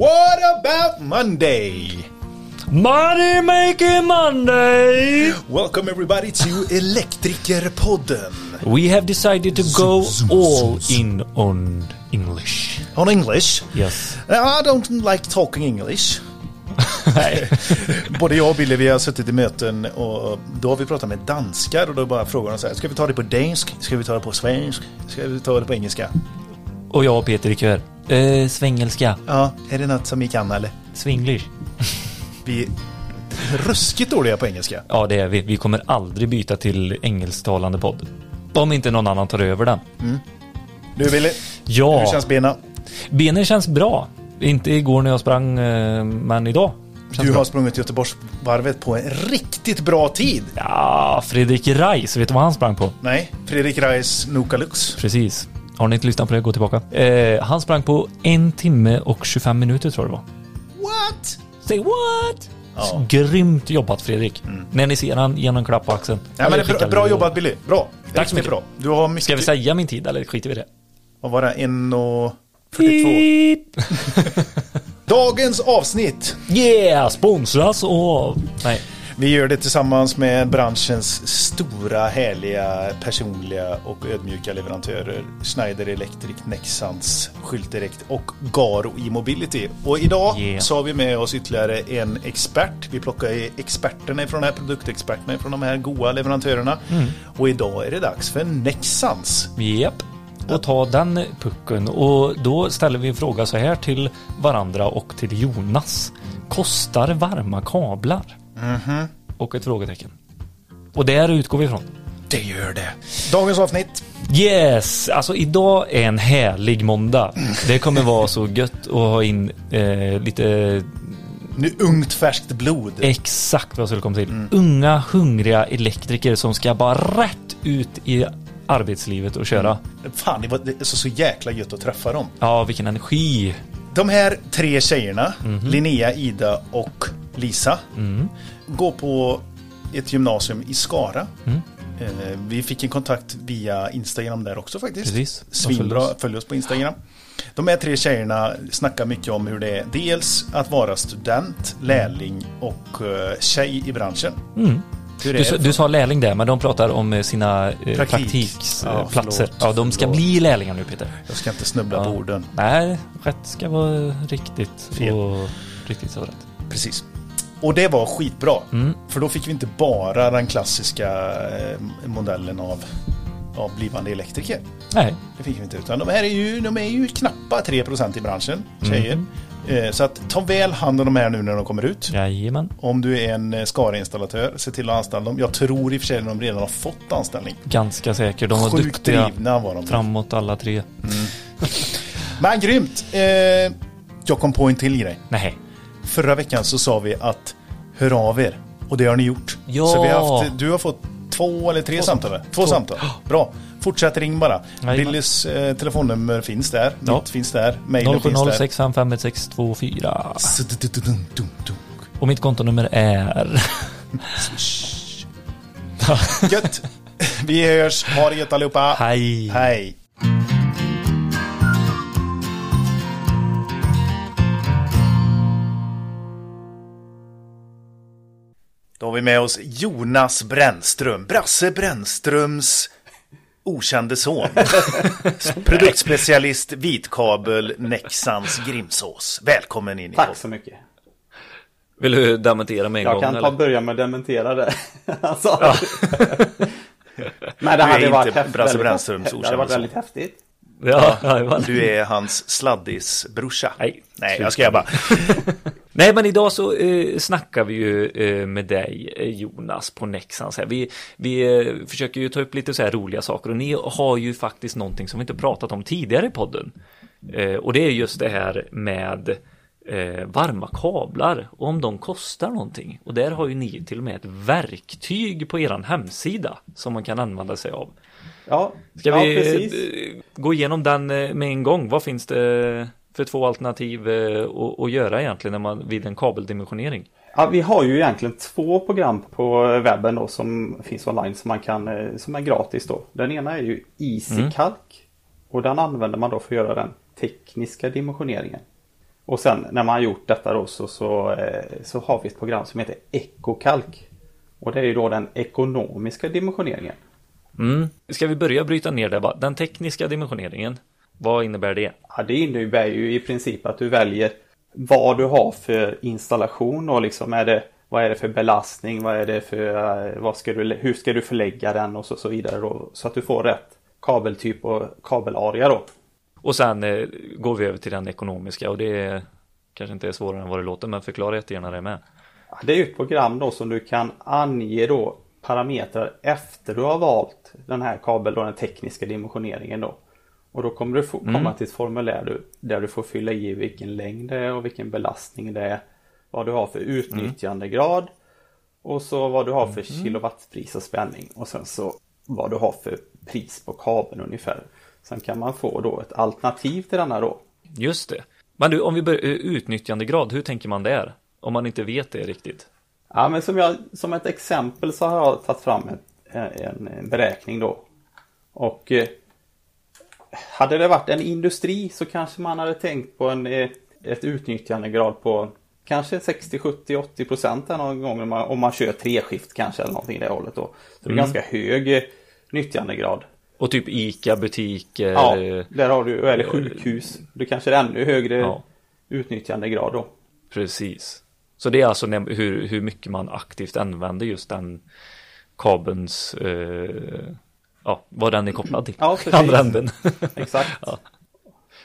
What about Monday? Money making Monday! Welcome everybody to Elektrikerpodden. We have decided to go all in on English. On English? Yes. I don't like talking English. Nej. Både jag och Billy vi har suttit i möten och då har vi pratat med danskar och då bara frågar de så här. Ska vi ta det på dansk? Ska vi ta det på svensk? Ska vi ta det på engelska? Och jag och Peter ikväll. Eh, svengelska. Ja, är det något som vi kan eller? Swinglish. Vi är ruskigt dåliga på engelska. Ja, det är vi. Vi kommer aldrig byta till engelsktalande podd. Om inte någon annan tar över den. Du Billy, Ja, hur känns benen? benen känns bra. Inte igår när jag sprang, eh, men idag. Känns Du bra. har sprungit Göteborgsvarvet på en riktigt bra tid. Ja, Fredrik Reis, vet du vad han sprang på? Nej, Fredrik Reis Nukalux. Precis. Har ni inte lyssnat på det, gå tillbaka. Eh, han sprang på en timme och 25 minuter tror jag det var. What? Say what? Ja. Mm. Grymt jobbat Fredrik. När ni ser han, ge honom en klapp på axeln. Ja, men det är bra, bra jobbat Billy. Bra. Tack så mycket. bra. Du har mycket... Ska vi säga min tid eller skiter vi i det? Vad var det? 1.42. Dagens avsnitt. Yeah! Sponsras av... Nej. Vi gör det tillsammans med branschens stora, härliga, personliga och ödmjuka leverantörer Schneider Electric, Nexans, Skyltdirekt och Garo E-mobility. Och idag Yeah. så har vi med oss ytterligare en expert. Vi plockar experterna från de här produktexperterna från de här goa leverantörerna. Mm. Och idag är det dags för Nexans. Japp. Och ta den pucken. Och då ställer vi en fråga så här till varandra och till Jonas. Kostar varma kablar? Mhm. Och ett frågetecken. Och där utgår vi ifrån. Det gör det. Dagens avsnitt. Yes! Alltså idag är en härlig måndag. Det kommer vara så gött att ha in eh, lite Nu ungt färskt blod. exakt vad jag skulle komma till. Unga hungriga elektriker som ska bara rätt ut i arbetslivet och köra. Fan, det var så, så jäkla gött att träffa dem. Ja, vilken energi. De här tre tjejerna, Mhm. Linnea, Ida och Lisa, Mm. går på ett gymnasium i Skara. Mm. Eh, Vi fick en kontakt via Instagram där också faktiskt. Precis. Svinbra, oss. följ oss på Instagram. De här tre tjejerna snackar mycket om hur det är dels att vara student, lärling och eh, tjej i branschen. Mm. Du, sa- du sa lärling där, men de pratar om eh, sina eh, Praktik. praktiksplatser. Ja, ja, de ska förlåt. bli lärlingar nu Peter. Jag ska inte snubbla på orden. Nej, rätt ska vara riktigt. Fel. Och riktigt så rätt. Precis. Och det var skitbra. Mm. För då fick vi inte bara den klassiska eh, modellen av, av blivande elektriker. Nej, Det fick vi inte. Utan de här är ju, de är ju knappa 3% i branschen, tjejer. Mm. Eh, så att ta väl hand om de här nu när de kommer ut. jajamän. Om du är en eh, Skara-installatör, se till att anställa dem. Jag tror i och för sig att de redan har fått anställning. Ganska säker. De var Sjukt duktiga drivna var de. framåt alla tre. Men grymt! Jag kom på en till grej. Nej. Förra veckan så sa vi att hör av er. Och det har ni gjort. Ja. Så vi har haft, du har fått två eller tre Två samtal? samtal. Två, Två. samtal. Bra. Fortsätt ring bara. Jajamän. Billys eh, telefonnummer finns där. Ja. Mitt finns där. Mailen finns där. 07065511624. S-d-d-d-dum-dum-dum. Och mitt kontonummer är... Gött! Vi hörs. Ha det gött allihopa. Hej. Hej. Då har vi med oss Jonas Brännström, Brasse Brännströms okände son. Produktspecialist, vitkabel, Nexans Grimsås. Välkommen in i Tack så mycket. Vill du dementera med en Jag gång? kan ta börja med att dementera det. alltså. Men Du det är hade varit inte häftigt. Brasse Brännströms Det hade varit väldigt häftigt. Ja. Du är hans sladdisbrorsa. Nej. Nej, jag ska bara. Nej, men idag så eh, snackar vi ju eh, med dig eh, Jonas på Nexans här. Vi, vi eh, försöker ju ta upp lite så här roliga saker och ni har ju faktiskt någonting som vi inte pratat om tidigare i podden. Eh, och det är just det här med eh, varma kablar och om de kostar någonting. Och där har ju ni till och med ett verktyg på eran hemsida som man kan använda sig av. Ja, Ska ja vi precis. eh, gå igenom den med en gång? Vad finns det för två alternativ eh, att, att göra egentligen när man, vid en kabeldimensionering? Ja, vi har ju egentligen två program på webben då som finns online som man kan, eh, som är gratis då. Den ena är ju EasyCalc och den använder man då för att göra den tekniska dimensioneringen. Och sen när man har gjort detta då så, så, eh, så har vi ett program som heter EcoCalc. Och det är ju då den ekonomiska dimensioneringen. Mm. Ska vi börja bryta ner det? bara? Den tekniska dimensioneringen, vad innebär det? Ja, det innebär ju i princip att du väljer vad du har för installation och liksom är det vad är det för belastning, vad är det för, vad ska du, hur ska du förlägga den och så, så vidare då, så att du får rätt kabeltyp och kabelarea då. Och sen eh, går vi över till den ekonomiska och det kanske inte är svårare än vad det låter, men förklara jättegärna det med. Det är ju ett program då som du kan ange då parametrar efter du har valt den här kabel och den tekniska dimensioneringen då. Och då kommer du få, komma Mm. till ett formulär där du får fylla i vilken längd det är och vilken belastning det är. Vad du har för utnyttjandegrad. Och så vad du har för kilowattpris och spänning. Och sen så vad du har för pris på kabeln ungefär. Sen kan man få då ett alternativ till denna då. Just det. Men du, om vi börjar eh, utnyttjandegrad, hur tänker man där? Om man inte vet det riktigt. Ja men som, jag, som ett exempel så har jag tagit fram en, en beräkning då. Och eh, hade det varit en industri så kanske man hade tänkt på en, eh, ett utnyttjandegrad på kanske 60, 70, 80 procent någon gång om man, om man kör treskift kanske eller någonting i det hållet då. Så det är ganska hög eh, nyttjandegrad. Och typ ICA, butiker. Ja, eh, där har du, eller sjukhus. Det kanske är ännu högre Ja. utnyttjandegrad då. Precis. Så det är alltså hur, hur mycket man aktivt använder just den kabelns, eh, ja, vad den är kopplad till. Ja, precis. Andra änden. Exakt.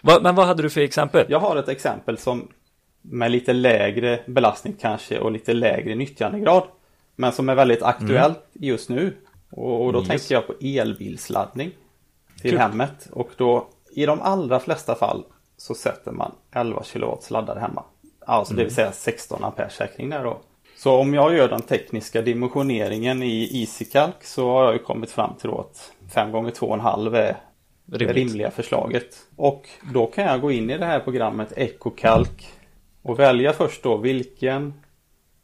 Va, men vad hade du för exempel? Jag har ett exempel som med lite lägre belastning kanske och lite lägre nyttjandegrad. Men som är väldigt aktuellt just nu. Och, och då Yes. tänker jag på elbilsladdning till Kul. hemmet. Och då i de allra flesta fall så sätter man 11 kW laddare hemma. Alltså det vill säga 16 ampere säkring där då. Så om jag gör den tekniska dimensioneringen i EasyCalc så har jag ju kommit fram till att 5 gånger 2,5 är det rimliga förslaget. Och då kan jag gå in i det här programmet EcoCalc och välja först då vilken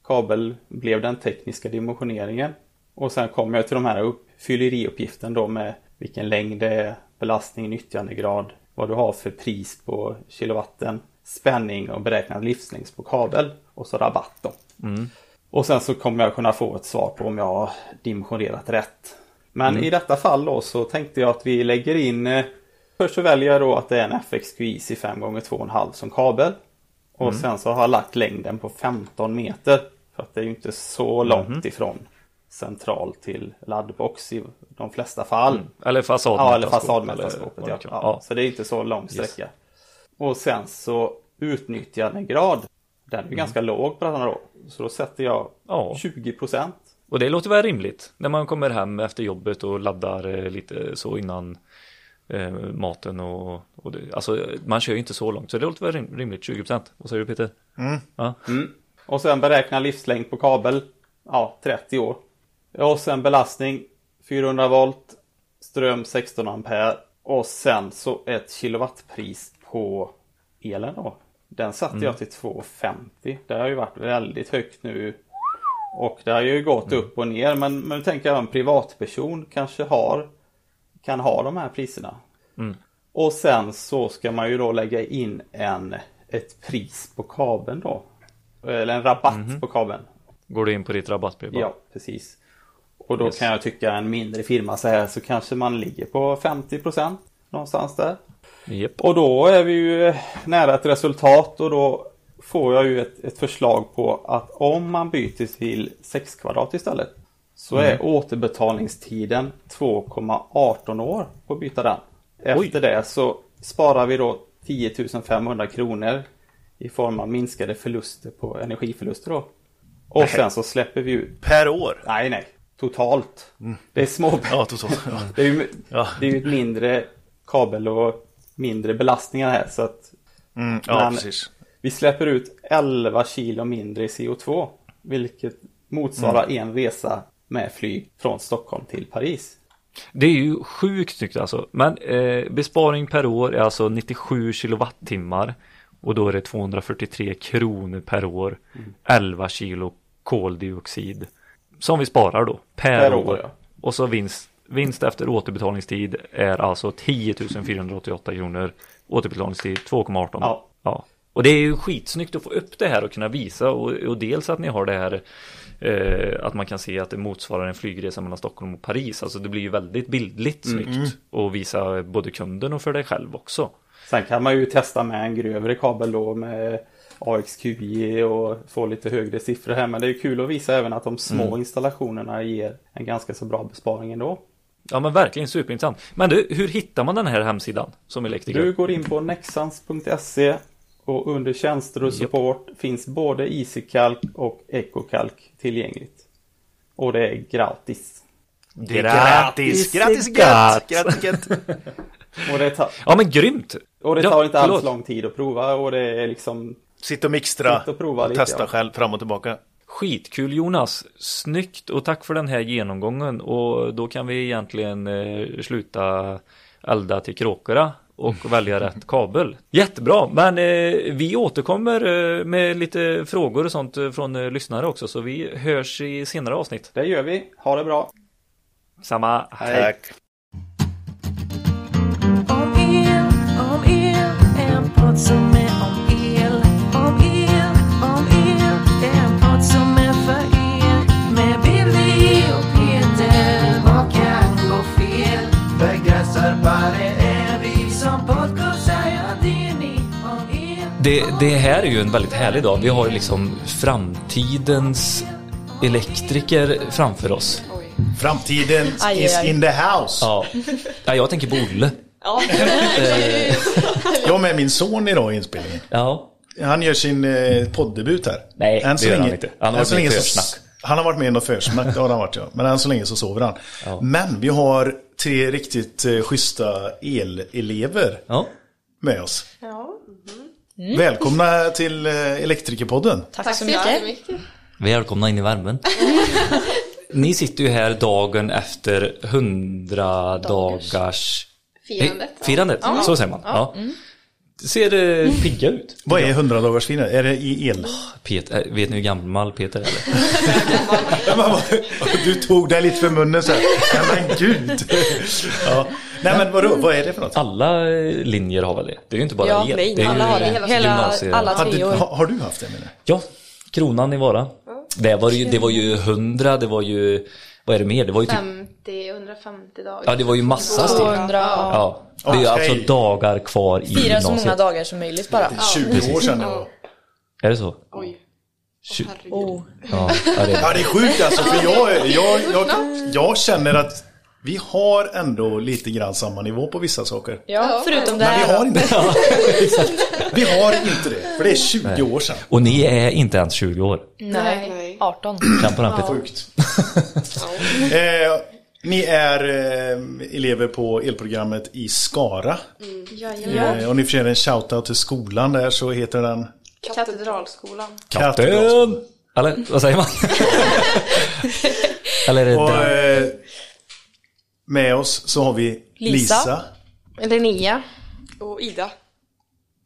kabel blev den tekniska dimensioneringen. Och sen kommer jag till de här upp, fylleriuppgiften då med vilken längd det är, belastning, nyttjandegrad, vad du har för pris på kilowatten, spänning och beräknad livslängd på kabel och så rabatt då. Och sen så kommer jag kunna få ett svar på om jag har dimensionerat rätt. Men i detta fall då så tänkte jag att vi lägger in eh, Först så väljer jag då att det är en FXQ Easy 5 x 2,5 som kabel. Och sen så har jag lagt längden på 15 meter. För att det är ju inte så långt ifrån central till laddbox i de flesta fall. Eller fasadmätarskåp. Ja, eller fasadmätarskåpet. Ja. Ja. Så det är inte så lång sträcka. Och sen så utnyttjandegrad. Den är ju ganska låg på den här då. Så då sätter jag Ja. 20 procent. Och det låter väl rimligt när man kommer hem efter jobbet och laddar eh, lite så innan eh, maten och, och det, alltså man kör ju inte så långt så det låter väl rim, rimligt 20% Vad säger du Peter? Ja. Och sen beräkna livslängd på kabel. Ja, 30 år. Och sen belastning 400 volt. Ström 16 ampere. Och sen så ett kilowattpris på elen då. Den satte jag till 2,50. Det har ju varit väldigt högt nu. Och det har ju gått upp och ner. Men, men nu tänker jag en privatperson kanske har kan ha de här priserna. Och sen så ska man ju då lägga in en, ett pris på kabeln då. Eller en rabatt på kabeln. Går du in på ditt rabattbrev? bara? Ja, precis. Och då Yes. kan jag tycka en mindre firma så här så kanske man ligger på 50% någonstans där. Japp. Och då är vi ju eh, nära ett resultat och då får jag ju ett, ett förslag på att om man byter till 6 kvadrat istället så är återbetalningstiden 2,18 år på att byta den. Efter det så sparar vi då 10 500 kronor i form av minskade förluster på energiförluster då. Och sen så släpper vi ut Per år? Nej, nej. Totalt. Det är små Ja, totalt. Ja. det, är ju, Ja. det är ju ett mindre kabel och mindre belastningar här. Så att Mm, ja, Men- precis. vi släpper ut 11 kilo mindre i CO2. Vilket motsvarar Mm. en resa med flyg från Stockholm till Paris. Det är ju sjukt snyggt alltså. Men eh, besparing per år är alltså 97 kilowattimmar. Och då är det 243 kronor per år. 11 kilo koldioxid. Som vi sparar då. Per, Per år. år, ja. Och så vinst, vinst efter återbetalningstid är alltså 10 488 kronor. Återbetalningstid 2,18. Ja. ja. Och det är ju skitsnyggt att få upp det här och kunna visa och, och dels att ni har det här eh, att man kan se att det motsvarar en flygresa mellan Stockholm och Paris. Alltså det blir ju väldigt bildligt snyggt och visa både kunden och för dig själv också. Sen kan man ju testa med en grövre kabel då med AXQJ och få lite högre siffror här. Men det är kul att visa även att de små installationerna ger en ganska så bra besparing ändå. Ja men verkligen superintressant. Men du, hur hittar man den här hemsidan som elektriker? Du går in på nexans.se och under tjänster och support finns både EasyCalc och EcoCalc tillgängligt. Och det är gratis. Det är gratis, gratis gött, gratis gött. Och det tar, Ja men grymt! och det Ja, tar inte alls lång tid att prova och det är liksom Sitt och mixtra Sitt och prova och lite, testa ja. själv fram och tillbaka. Skitkul Jonas! Snyggt och tack för den här genomgången och då kan vi egentligen eh, sluta elda till kråkorna och välja rätt kabel. Jättebra, men eh, vi återkommer eh, med lite frågor och sånt eh, från eh, lyssnare också så vi hörs i senare avsnitt. Det gör vi. Ha det bra. Samma, hej! Tack. Om el, om el, en podd som är om Det, det här är ju en väldigt härlig dag. Vi har ju liksom framtidens elektriker framför oss. Framtiden Aj, is aj. in the house. Ja, ja jag tänker på Olle. Ja. Jag har med min son idag i inspelningen. Ja, Han gör sin eh, poddebut här. Nej, än så det gör länge, han inte. Han har varit med i försnack. Han har varit med i något försnack, det har han varit ja. Men än så länge så sover han. Ja. Men vi har tre riktigt eh, schyssta elelever ja. med oss. ja. Välkomna till eh, Elektrikerpodden. Tack, så mycket. Välkomna in i värmen. Ni sitter ju här dagen efter 100 dagars Firandet. Eh, Firandet, så säger man. Ja. Det ser eh, pigga ut. Vad är 100 dagars firande? Är det i el? Peter, eh, vet ni hur gammal Peter är? Eller? Du tog dig lite för munnen så här. Men gud. Ja. Nej men vadå, vad är det för något? Alla eh, linjer har väl det? Det är ju inte bara Ja, el. nej, det är alla ju har det. Hela, gymnasie- alla Har du, har, har du haft det menar Ja, kronan i Vara. Det var ju, det var ju 100, det var ju, vad är det mer? Det var ju typ, 50, 150 dagar. ja det var ju massa steg. 200, ja. Ja, det är ju alltså dagar kvar i Fira så många gymnasiet. dagar som möjligt bara. 20 år sedan. Ja. Är det så? Oj. Oh. Ja, ja, det Ja det är sjukt alltså för jag, jag, jag, jag känner att vi har ändå lite grann samma nivå på vissa saker. Ja, förutom det Men vi här. har inte Vi har inte det, för det är 20 år sedan. Och ni är inte ens 20 år. Nej, Nej. 18. Känn på den. Sjukt. eh, ni är eh, elever på elprogrammet i Skara. Jajamän. Eh, och ni förtjänar en shoutout till skolan där så heter den Katedralskolan. Kapten! Eller vad säger man? Eller är det Och eh, med oss så har vi Lisa. Lisa. Linnea. Och Ida.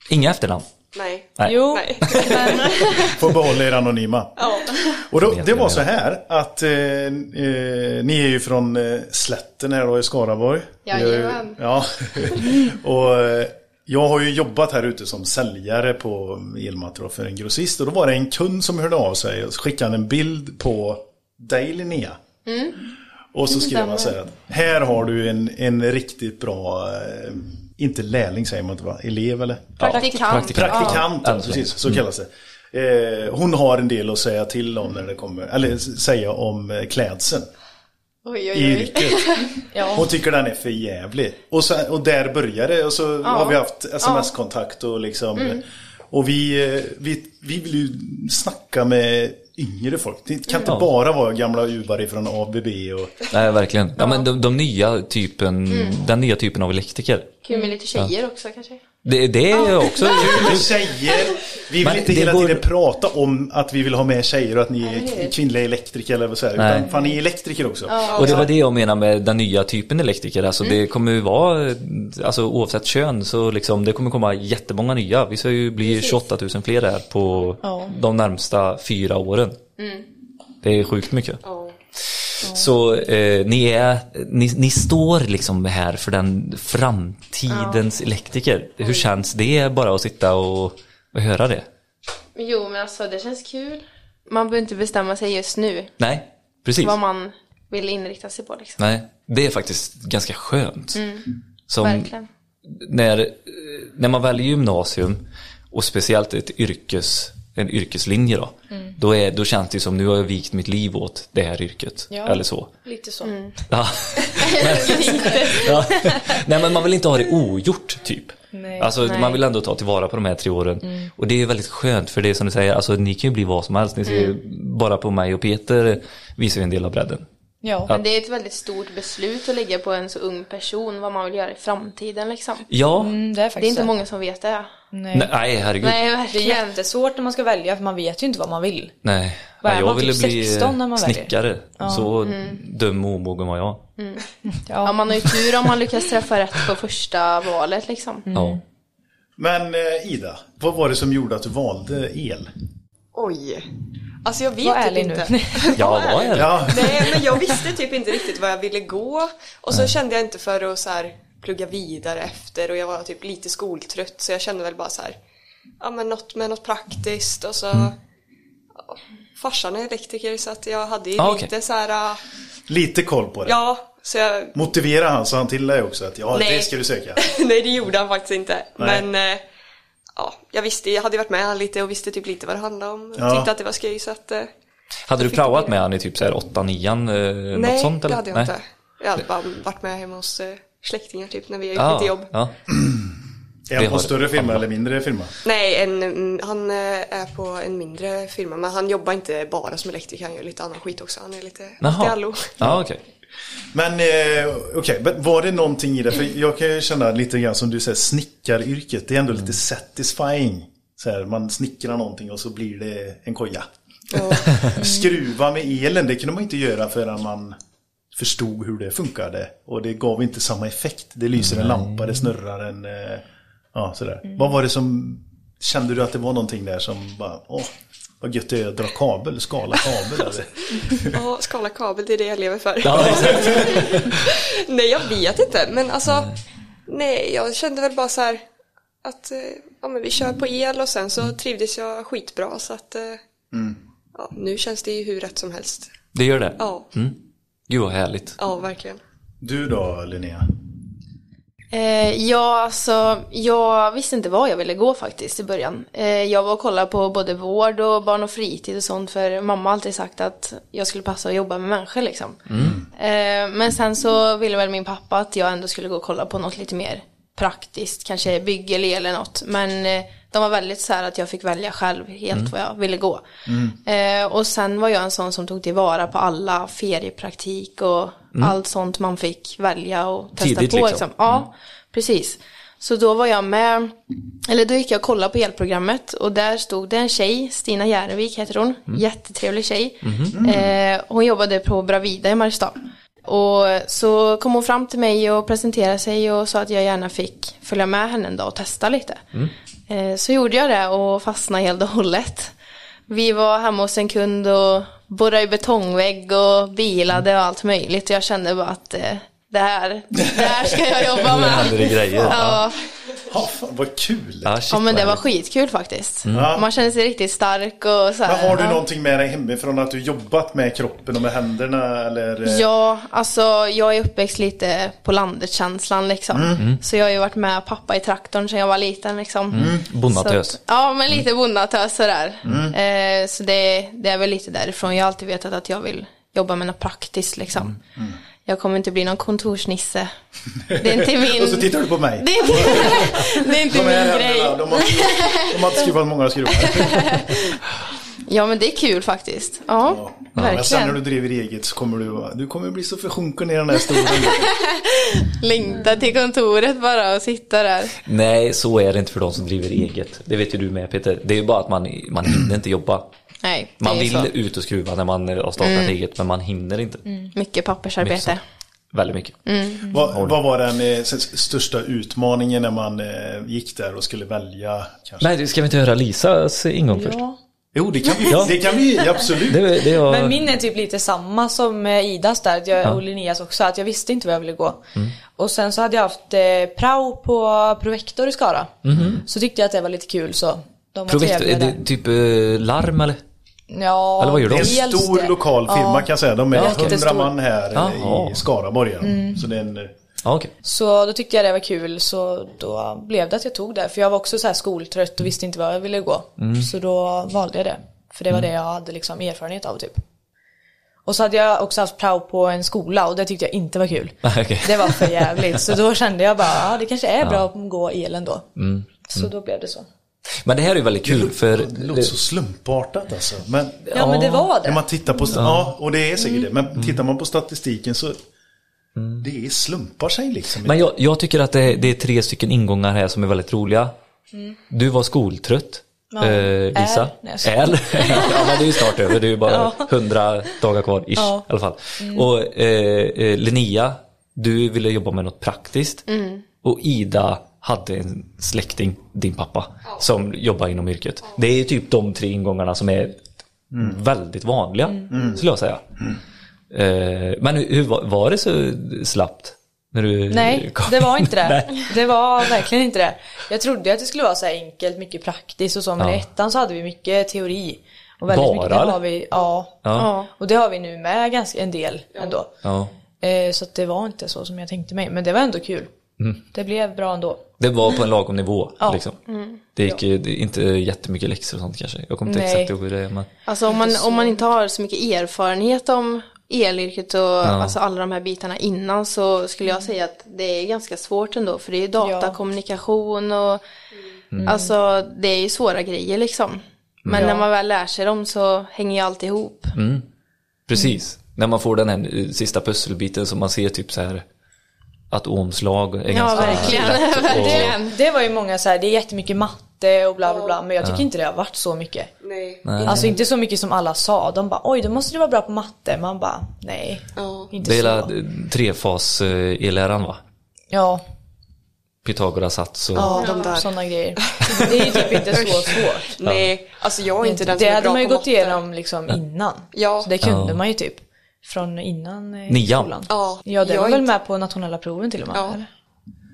Inga efternamn? Nej. Nej. Jo, Nej. Får behålla er anonyma. ja. Och då, det var så här att eh, eh, ni är ju från eh, slätten här då i Skaraborg. Jajamän. Ja. och eh, jag har ju jobbat här ute som säljare på elmaterial för en grossist. Och då var det en kund som hörde av sig och skickade en bild på dig Linnea. Mm. Och så skrev han så här att här har du en, en riktigt bra, eh, inte lärling säger man inte va? Elev eller? Praktikant. praktikant. Praktikant, ja. Precis, så kallas det. Eh, hon har en del att säga till om när det kommer, eller säga om eh, klädseln Oj, i oj, oj. yrket. ja. Hon tycker den är för jävlig. Och, så, och där börjar det och så har vi haft sms-kontakt och liksom Mm. Och vi, vi, vi vill ju snacka med yngre folk. Det kan inte Ja. bara vara gamla uvar från ABB och Nej, verkligen. Ja, men de, de nya typen, den nya typen av elektriker. Kul med lite tjejer också kanske. Det, det är också... Men tjejer, vi vill Men inte hela går- tiden prata om att vi vill ha med tjejer och att ni är kvinnliga elektriker eller vad så här, Nej. utan fan ni är elektriker också. Och det var det jag menar med den nya typen elektriker. Alltså det kommer ju vara, alltså oavsett kön så liksom det kommer komma jättemånga nya. Vi ska ju bli 28 000 fler här på Ja. de närmsta fyra åren. Det är sjukt mycket. Ja. Så eh, ni, är, ni, ni står liksom här för den framtidens elektriker. Hur känns det bara att sitta och att höra det. Jo, men alltså det känns kul. Man behöver inte bestämma sig just nu Nej, precis. vad man vill inrikta sig på liksom. Nej, det är faktiskt ganska skönt. Som Mm. Verkligen. när, när man väljer gymnasium och speciellt ett yrkes, en yrkeslinje då, Mm. då, är, då känns det som nu har jag vikt mitt liv åt det här yrket. Ja. Eller så. Lite så. Mm. Ja. ja. Nej men man vill inte ha det ogjort typ. Nej. alltså Nej. man vill ändå ta tillvara på de här tre åren. Och det är väldigt skönt för det är som du säger, alltså ni kan ju bli vad som helst. Ni ser ju bara på mig och Peter visar ju en del av bredden. Ja. Men det är ett väldigt stort beslut att lägga på en så ung person vad man vill göra i framtiden liksom. Ja, Mm, det är faktiskt Det är inte många som vet det. Nej. nej, nej herregud. Nej, Det är verkligen. jättesvårt när man ska välja för man vet ju inte vad man vill. Nej, Vad är ja, jag man, ville typ bli 16 när man väljer? snickare. Så dum och omogen var jag. Ja, man har ju tur om man lyckas träffa rätt på första valet liksom. Ja. Men eh, Ida, vad var det som gjorde att du valde el? Oj. Alltså jag vet Var typ ärlig inte. nu. Ja, vad är det? Ja, Nej men jag visste typ inte riktigt vad jag ville gå. Och så kände jag inte för att så här, plugga vidare efter och jag var typ lite skoltrött så jag kände väl bara så här. Ja men något med något praktiskt och så ja, Farsan är elektriker så att jag hade ju Ah, lite så här. äh, lite koll på det. Ja, så jag Motivera han så han till dig också att ja, Nej. det ska du söka. Nej det gjorde han faktiskt inte. Nej. Men eh, ja, jag visste, jag hade varit med han lite och visste typ lite vad det handlade om. Ja. Tyckte att det var skoj så att eh, Hade du praoat med han i typ så här 8 9 eh, något Nej, sånt eller? det hade jag inte. Jag hade bara varit med hemma hos eh, släktingar typ när vi har gjort Ja, lite jobb. ja. Är han på större firma eller mindre firma? Nej, en, mm, han eh, är på en mindre firma men han jobbar inte bara som elektriker, han gör lite annan skit också. Han är lite i Jaha. allo. Ja, okej. Men eh, okej, men var det någonting i det? För jag kan ju känna lite grann som du säger, snickaryrket. Det är ändå lite satisfying. Så här, man snickrar någonting och så blir det en koja. Skruva med elen, det kunde man inte göra förrän man förstod hur det funkade. Och det gav inte samma effekt. Det lyser en lampa, det snurrar en... Eh, ja, sådär. Vad var det som... Kände du att det var någonting där som bara... Åh, vad gött det är att dra kabel, skala kabel. Eller? Ja, skala kabel, det är det jag lever för. Nej, jag vet inte, men alltså nej, jag kände väl bara så här att eh, ja, men vi kör på el och sen så trivdes jag skitbra så att eh, ja, nu känns det ju hur rätt som helst. Det gör det? Ja, Gud vad härligt. ja verkligen. Du då, Linnea? Eh, ja, alltså jag visste inte vad jag ville gå faktiskt i början. Eh, jag var och kollade på både vård och barn och fritid och sånt för mamma har alltid sagt att jag skulle passa att jobba med människor liksom. Eh, men sen så ville väl min pappa att jag ändå skulle gå och kolla på något lite mer praktiskt, kanske bygge eller el eller något. Men eh, de var väldigt så här att jag fick välja själv helt vad jag ville gå. Eh, och sen var jag en sån som tog tillvara på alla feriepraktik och allt sånt man fick välja och testa Tidigt, på. liksom. Liksom. Ja, precis. Så då var jag med, eller då gick jag och kollade på elprogrammet och där stod det en tjej, Stina Järvik heter hon, jättetrevlig tjej. Eh, hon jobbade på Bravida i Mariestad. Och så kom hon fram till mig och presenterade sig och sa att jag gärna fick följa med henne en dag och testa lite. Eh, Eh, så gjorde jag det och fastnade helt och hållet. Vi var hemma hos en kund och borrade i betongvägg och bilade och allt möjligt. Och jag kände bara att eh, det, här, det här ska jag jobba Nu med. händer det grejer. Ja, Ja, fan, vad kul! Ja, shit, ja men det var skitkul faktiskt. Ja. Man känner sig riktigt stark och så här. Men har du ja. någonting med dig hemifrån att du jobbat med kroppen och med händerna eller? Ja, alltså jag är uppväxt lite på landet-känslan liksom. Mm. Så jag har ju varit med pappa i traktorn sedan jag var liten liksom. Mm. Bonnatös. Så Ja, men lite bonnatös sådär. Mm. Eh, så det, det är väl lite därifrån. Jag har alltid vetat att jag vill jobba med något praktiskt liksom. Jag kommer inte bli någon kontorsnisse. Det är inte min... Och så tittar du på mig. Det är inte, det är inte De min grej. händerna, de har, de har inte skruvat många skruvar. Ja, men det är kul faktiskt. Ja, Ja. Men sen när verkligen. du driver eget så kommer du du kommer bli så försjunken i den här stolen. Längta till kontoret bara och sitta där. Nej, så är det inte för de som driver eget. Det vet ju du med Peter. Det är ju bara att man, man hinner inte jobba. Nej, Man vill så. ut och skruva när man har startat eget, men man hinner inte. Mycket pappersarbete. Mycket Väldigt mycket. vad, vad var den eh, största utmaningen när man eh, gick där och skulle välja? Kanske? Nej, ska vi inte höra Lisas ingång först? Ja. Jo, det kan vi, Ja. det kan vi absolut. Det, det var... Men min är typ lite samma som eh, Idas där, jag, Ja. och Linneas också, att jag visste inte vad jag ville gå. Och sen så hade jag haft eh, prao på Provector i Skara. Så tyckte jag att det var lite kul så De var Provektor, är det typ eh, larm eller? Ja, Eller vad gör de? Det är en stor det. lokal firma Ja. kan jag säga. De är Ja, 100 jättestor. man här Jaha. i Skaraborg. ja. Så det är en, Ja, okej. Så då tyckte jag det var kul så då blev det att jag tog det. För jag var också så här skoltrött och visste inte vad jag ville gå. Mm. Så då valde jag det. För det var det jag hade liksom erfarenhet av typ. Och så hade jag också haft prao på en skola och det tyckte jag inte var kul. Okej. Det var för jävligt. Så då kände jag bara, ja det kanske är bra att gå elen då. Mm. Så då blev det så. Men det här är ju väldigt kul för... det låter så slumpartat alltså. Men Ja, men det var när det. man tittar på, ja och det är säkert det. Mm. Men tittar man på statistiken så det är slumpar sig liksom. Men jag, jag tycker att det, det är tre stycken ingångar här som är väldigt roliga. Du var skoltrött. Ja. Eh, Lisa. Är. ja men det är ju snart över, det är ju bara hundra dagar kvar ish, Ja. i alla fall. Och eh, eh, Linnea, du ville jobba med något praktiskt. Och Ida hade en släkting, din pappa, som jobbar inom yrket. Det är typ de tre ingångarna som är väldigt vanliga, skulle jag säga. Eh, men hur, var, det så slappt? När du Nej, kom det var in? inte det. Nej. Det var verkligen inte det. Jag trodde att det skulle vara så här enkelt, mycket praktiskt och så, men Ja. i ettan så hade vi mycket teori. Och väldigt Bara, mycket, det har vi, ja. Ja. Och det har vi nu med ganska en del ändå. Ja. Eh, så att det var inte så som jag tänkte mig, men det var ändå kul. Det blev bra ändå. Det var på en lagom nivå. Ja. Liksom. Det gick ju det är inte jättemycket läxor och sånt kanske. Jag kommer inte Nej. exakt ihåg hur det är. Men... Alltså om man, om man inte har så mycket erfarenhet om elyrket och alltså alla de här bitarna innan så skulle jag säga att det är ganska svårt ändå för det är ju datakommunikation och alltså det är ju svåra grejer liksom. Men när man väl lär sig dem så hänger ju allt ihop. Precis. När man får den här eh, sista pusselbiten som man ser typ så här atomslag är Ja, ganska verkligen. lätt och- Verkligen. Det var ju många så här, det är jättemycket matte och bla bla bla, men jag tycker inte det har varit så mycket. Nej. Alltså inte så mycket som alla sa. De bara, oj då måste du vara bra på matte. Man bara, nej. Ja. Inte Det är så. la- trefas eh, eläran va? Ja, Pythagoras sats och... ja de där. sådana grejer. Det är ju typ inte så svårt. Nej, alltså jag är inte den det som är hade bra man ju på gått matte. igenom liksom innan. Ja. Så det kunde Ja. man ju typ. Från innan eh, Nian. skolan. Ja, Ja, det jag var väl inte- med på nationella proven till och med. Ja. Eller?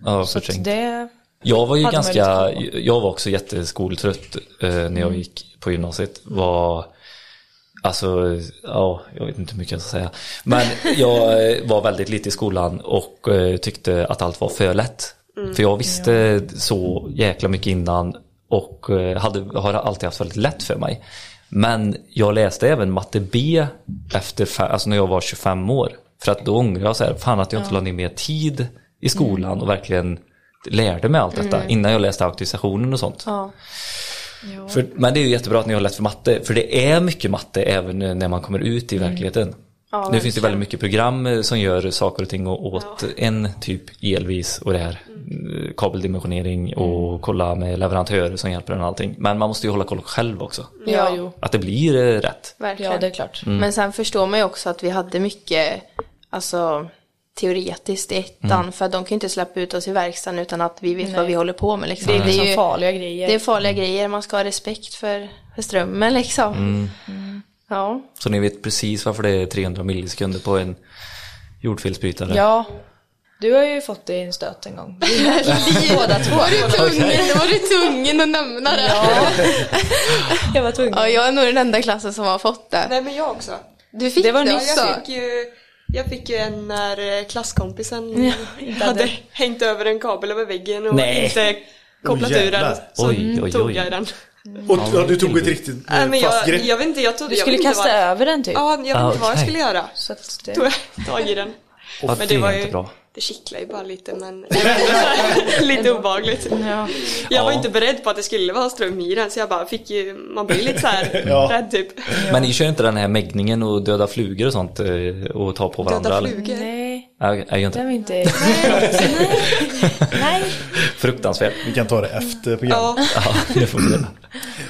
Ja, Så det... Jag var ju ganska, jag var också jätteskoltrött eh, när Mm. jag gick på gymnasiet. Var, alltså, ja, jag vet inte hur mycket jag ska säga. Men jag eh, var väldigt lite i skolan och eh, tyckte att allt var för lätt. Mm. För jag visste så jäkla mycket innan och eh, hade, har alltid haft väldigt lätt för mig. Men jag läste även matte B efter, alltså när jag var 25 år. För att då ångrar jag så här, fan att jag inte la ner mer tid i skolan Mm. och verkligen lärde mig allt detta innan jag läste auktorisationen och sånt. Ja. För, men det är ju jättebra att ni har lätt för matte, för det är mycket matte även när man kommer ut i verkligheten. Ja, nu finns det väldigt mycket program eh, som gör saker och ting åt en typ elvis och det här eh, kabeldimensionering och kolla med leverantörer som hjälper en och allting. Men man måste ju hålla koll själv också. Ja, jo. Att det blir eh, rätt. Verkligen. Ja, det är klart. Men sen förstår man ju också att vi hade mycket, alltså teoretiskt i ettan. För att de kan ju inte släppa ut oss i verkstaden utan att vi vet vad Nej. vi håller på med. Liksom. Det är liksom ju, farliga grejer. det är farliga grejer, man ska ha respekt för, för strömmen liksom. Ja. Så ni vet precis varför det är 300 millisekunder på en jordfelsbrytare. Ja. Du har ju fått dig en stöt en gång. Båda två. Tvungen, då var du tvungen att nämna det. Ja. Jag var tvungen. Ja, jag är nog den enda klassen som har fått det. Nej men jag också. Du fick Det var det, nyss också. Jag fick ju, jag fick ju en när eh, klasskompisen Ja, hade hade. hängt över en kabel över väggen och Nej. inte kopplat Oj, ur den. Så Oj, oj, tog oj. jag i den. Och ja, du tog ett riktigt eh, Nej, men fast jag, grepp. jag vet inte, jag trodde Du skulle inte kasta vad, över den typ. Ja, jag vet Ah, inte vad jag skulle göra. Så att det... Tog jag tag i den. Men det det var ju, inte bra. det kittlar ju bara lite men var lite obehagligt. Ja. Jag var Ja. inte beredd på att det skulle vara ström i den så jag bara fick ju, man blir lite så här Ja. rädd typ. Men ni kör inte den här mäggningen och döda flugor och sånt eh, och ta på varandra? Döda eller? flugor. Nej, Nej, jag gör det var inte. inte... Nej. Nej. Fruktansvärt. Vi kan ta det efter programmet. Ja, Ja, det får vi göra.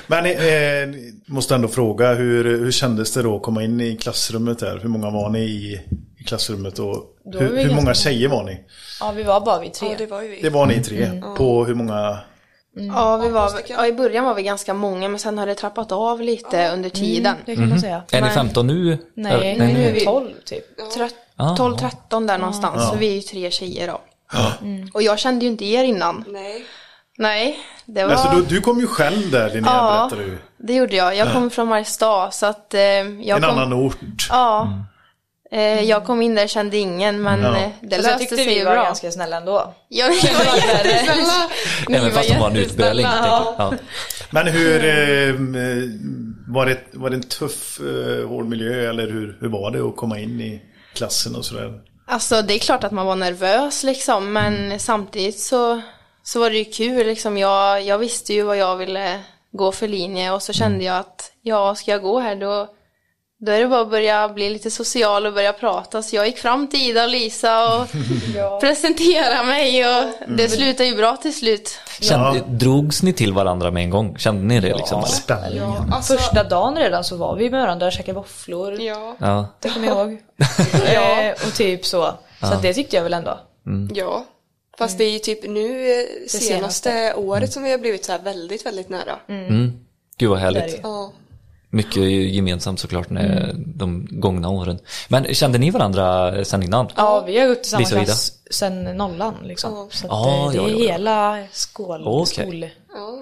Men eh, måste ändå fråga, hur, hur kändes det då att komma in i klassrummet där? Hur många var ni i, i klassrummet och hur, hur många tjejer var ni? Ja, vi var bara vi tre. ja det var ju vi. Det var ni tre. På hur många? Ja, vi var, ja, i början var vi ganska många men sen har det trappat av lite under tiden. Det kan man säga. Är ni Men- 15 nu? Nej, Eller- nu nu är vi vi- 12 typ. Trött- Ah. 12-13 där någonstans. Så vi är ju tre tjejer då. Och jag kände ju inte er innan. Nej. Nej, det var... Alltså, du, du kom ju själv där Linnea, Ja. berättade du. Det gjorde jag. Jag kom från Mariestad så att eh, jag En kom... annan ort. Ja. Eh, jag kom in där kände ingen men Ja. eh, det Alltså, jag löste tyckte sig vi var bra. ganska snälla ändå. Ja, ni var jättesnälla. Ni Även fast de var en utböling. jättesnälla. Ja. Men hur, eh, var, det, var det en tuff, eh, hård miljö eller hur, hur var det att komma in i klassen och sådär? Alltså det är klart att man var nervös liksom men samtidigt så, så var det ju kul liksom. Jag, jag visste ju vad jag ville gå för linje och så kände jag att ja, ska jag gå här då då är det bara att börja bli lite social och börja prata. Så jag gick fram till Ida och Lisa och presenterade mig och det slutade ju bra till slut. Kände, Drogs ni till varandra med en gång? Kände ni det liksom? eller? Spänningen. Alltså, Första dagen redan så var vi med varandra och käkade våfflor. Ja, Ja. Det kommer jag ihåg. eh, och typ så. Så det tyckte jag väl ändå. ja. Fast det är ju typ nu eh, senaste, senaste. året som vi har blivit så här väldigt, väldigt nära. Mm. Gud vad Det är det härligt. Ja. Mycket gemensamt såklart med de gångna åren. Men kände ni varandra sen innan? Ja, vi har gått i samma klass sen nollan liksom. Ja. Så att, Ah, eh, det ja, är ja, ja. hela skål, Okej. skol...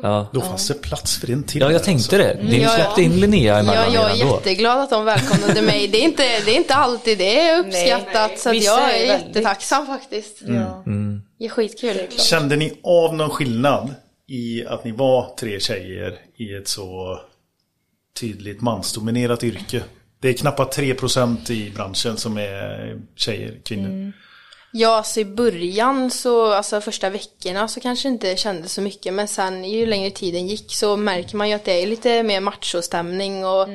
Ja. Då fanns det plats för en till. Ja, jag tänkte det. Ni Ja, släppte ja. in Linnea Ja, emellan jag är jätteglad att de välkomnade mig. Det är inte, det är inte alltid det är uppskattat Nej. så att Vissa jag är är väldigt- jättetacksam faktiskt. Ja. Det är skitkul. Kände ni av någon skillnad i att ni var tre tjejer i ett så tydligt mansdominerat yrke? Det är knappt 3% i branschen som är tjejer, kvinnor. Ja, alltså i början så, alltså första veckorna så kanske inte kände så mycket men sen ju längre tiden gick så märker man ju att det är lite mer machostämning och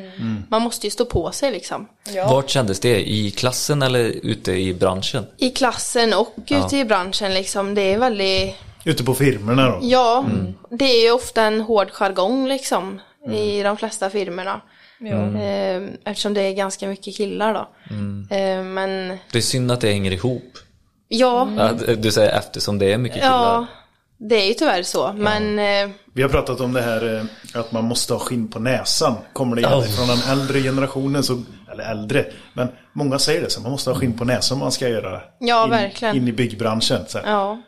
man måste ju stå på sig liksom. Vart kändes det? I klassen eller ute i branschen? I klassen och ute i branschen liksom, det är väldigt Ute på firmorna då? Ja, det är ju ofta en hård jargong liksom i de flesta firmorna. Eh, eftersom det är ganska mycket killar då. Eh, men Det är synd att det hänger ihop. ja, Att Du säger eftersom det är mycket killar. ja, det är ju tyvärr så. Men eh, Vi har pratat om det här eh, att man måste ha skinn på näsan. Kommer det egentligen från den äldre generationen, så, eller äldre, men många säger det så. Man måste ha skinn på näsan om man ska göra Ja, in, verkligen. in i byggbranschen. Så ja,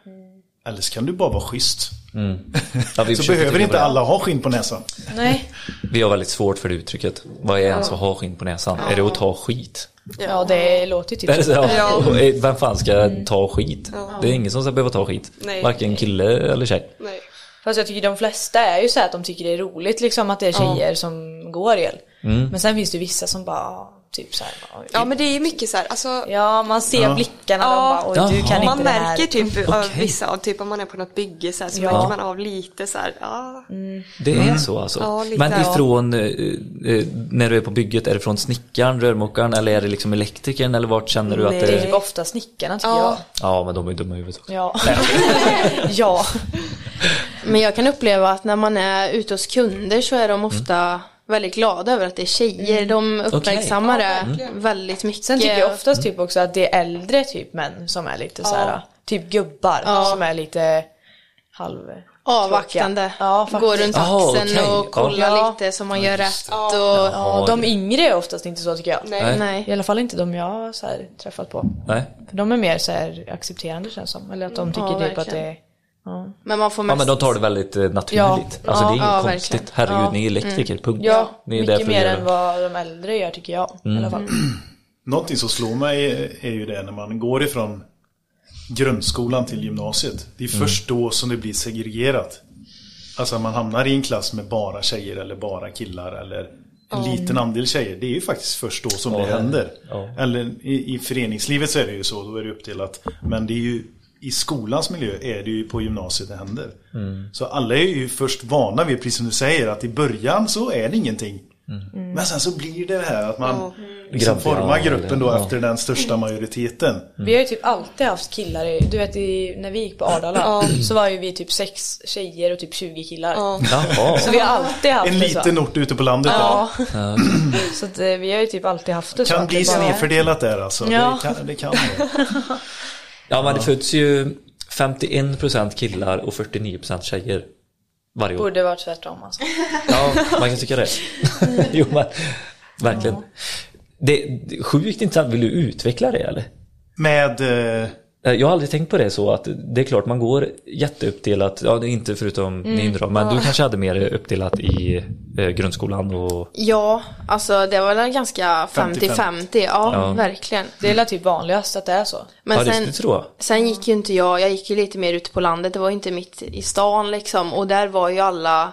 Eller så kan du bara vara schysst. Ja, vi Så behöver inte alla ha skinn på näsan. Nej. Vi har väldigt svårt för det uttrycket. Vad är ens att ha skinn på näsan? Är det att ta skit? Ja, det låter ju typ så? Ja. Eh, Vem fan ska ta skit? Det är ingen som ska behöva ta skit. Nej. Varken kille eller tjej. Nej. Fast jag tycker de flesta är ju så här att de tycker det är roligt liksom att det är tjejer som går el. Men sen finns det vissa som bara typ så här. Ja men det är mycket så här, alltså Ja, man ser blickarna Ja. de bara, oj du kan man inte här. märker typ av Okej. vissa, av typ om man är på något bygge så, här, så Ja. märker man av lite så här, ja. Det är så alltså. Ja, lite. Men Ja. ifrån, eh, eh, när du är på bygget, är det från snickaren, rörmokaren eller är det liksom elektrikern eller vart känner du att Det är det typ ofta snickarna tycker Ja. Ja men de är ju dumma i huvudet också. jag. Ja. ja. men jag kan uppleva att när man är ute hos kunder så är de ofta väldigt glada över att det är tjejer. De uppmärksammar det väldigt mycket. Sen tycker jag oftast typ också att det är äldre typ män som är lite så här, typ gubbar Ja. som är lite halv... avvaktande. Ja. Går runt Jaha, axeln okej. och kollar Ja. lite så man gör rätt. Och, Ja, de yngre är oftast inte så tycker jag. Nej. Nej. I alla fall inte de jag har så här, träffat på. Nej. För de är mer så här accepterande känns som. Eller att de tycker Ja, typ att det är... Ja, Men man får Ja mest... men de tar det väldigt eh, naturligt. Ja. Alltså det är inget Ja, konstigt. verkligen. Herregud, Ja. ni är elektriker, punkt. ja Ni är mycket mer än vad de äldre gör tycker jag. I alla fall. Någonting som slår mig är ju det när man går ifrån grundskolan till gymnasiet. Det är först då som det blir segregerat. Alltså man hamnar i en klass med bara tjejer eller bara killar eller en liten andel tjejer. Det är ju faktiskt först då som Ja, det händer. ja. Eller i, i föreningslivet så är det ju så, då är det uppdelat. Men det är ju i skolans miljö är det ju på gymnasiet det händer. Så alla är ju först vana vid, precis som du säger, att i början så är det ingenting. Men sen så blir det det här att man liksom Grabb- formar gruppen då ja. efter den största majoriteten. Vi har ju typ alltid haft killar du vet i, när vi gick på Ardala så var ju vi typ sex tjejer och typ 20 killar. Så vi har alltid haft En liten ort ute på landet Ja, Ja. så att, eh, vi har ju typ alltid haft det där. så. Kan bli snedfördelat där alltså. Ja. Det kan det. Kan det. ja men det föds ju 51% killar och 49% tjejer varje år. Borde vara tvärtom alltså. Ja, man kan tycka det. jo men, verkligen. Det, sjukt intressant, vill du utveckla det eller? Med... Eh, Jag har aldrig tänkt på det så att det är klart man går jätteuppdelat, ja det är inte förutom ni då, men du kanske hade mer uppdelat i eh, grundskolan och Ja, alltså det var väl ganska 50-50. Ja, Ja. verkligen. Det är väl typ vanligast att det är så. Men ja, sen, det tror jag. sen gick ju inte jag, jag gick ju lite mer ute på landet, det var ju inte mitt i stan liksom. Och där var ju alla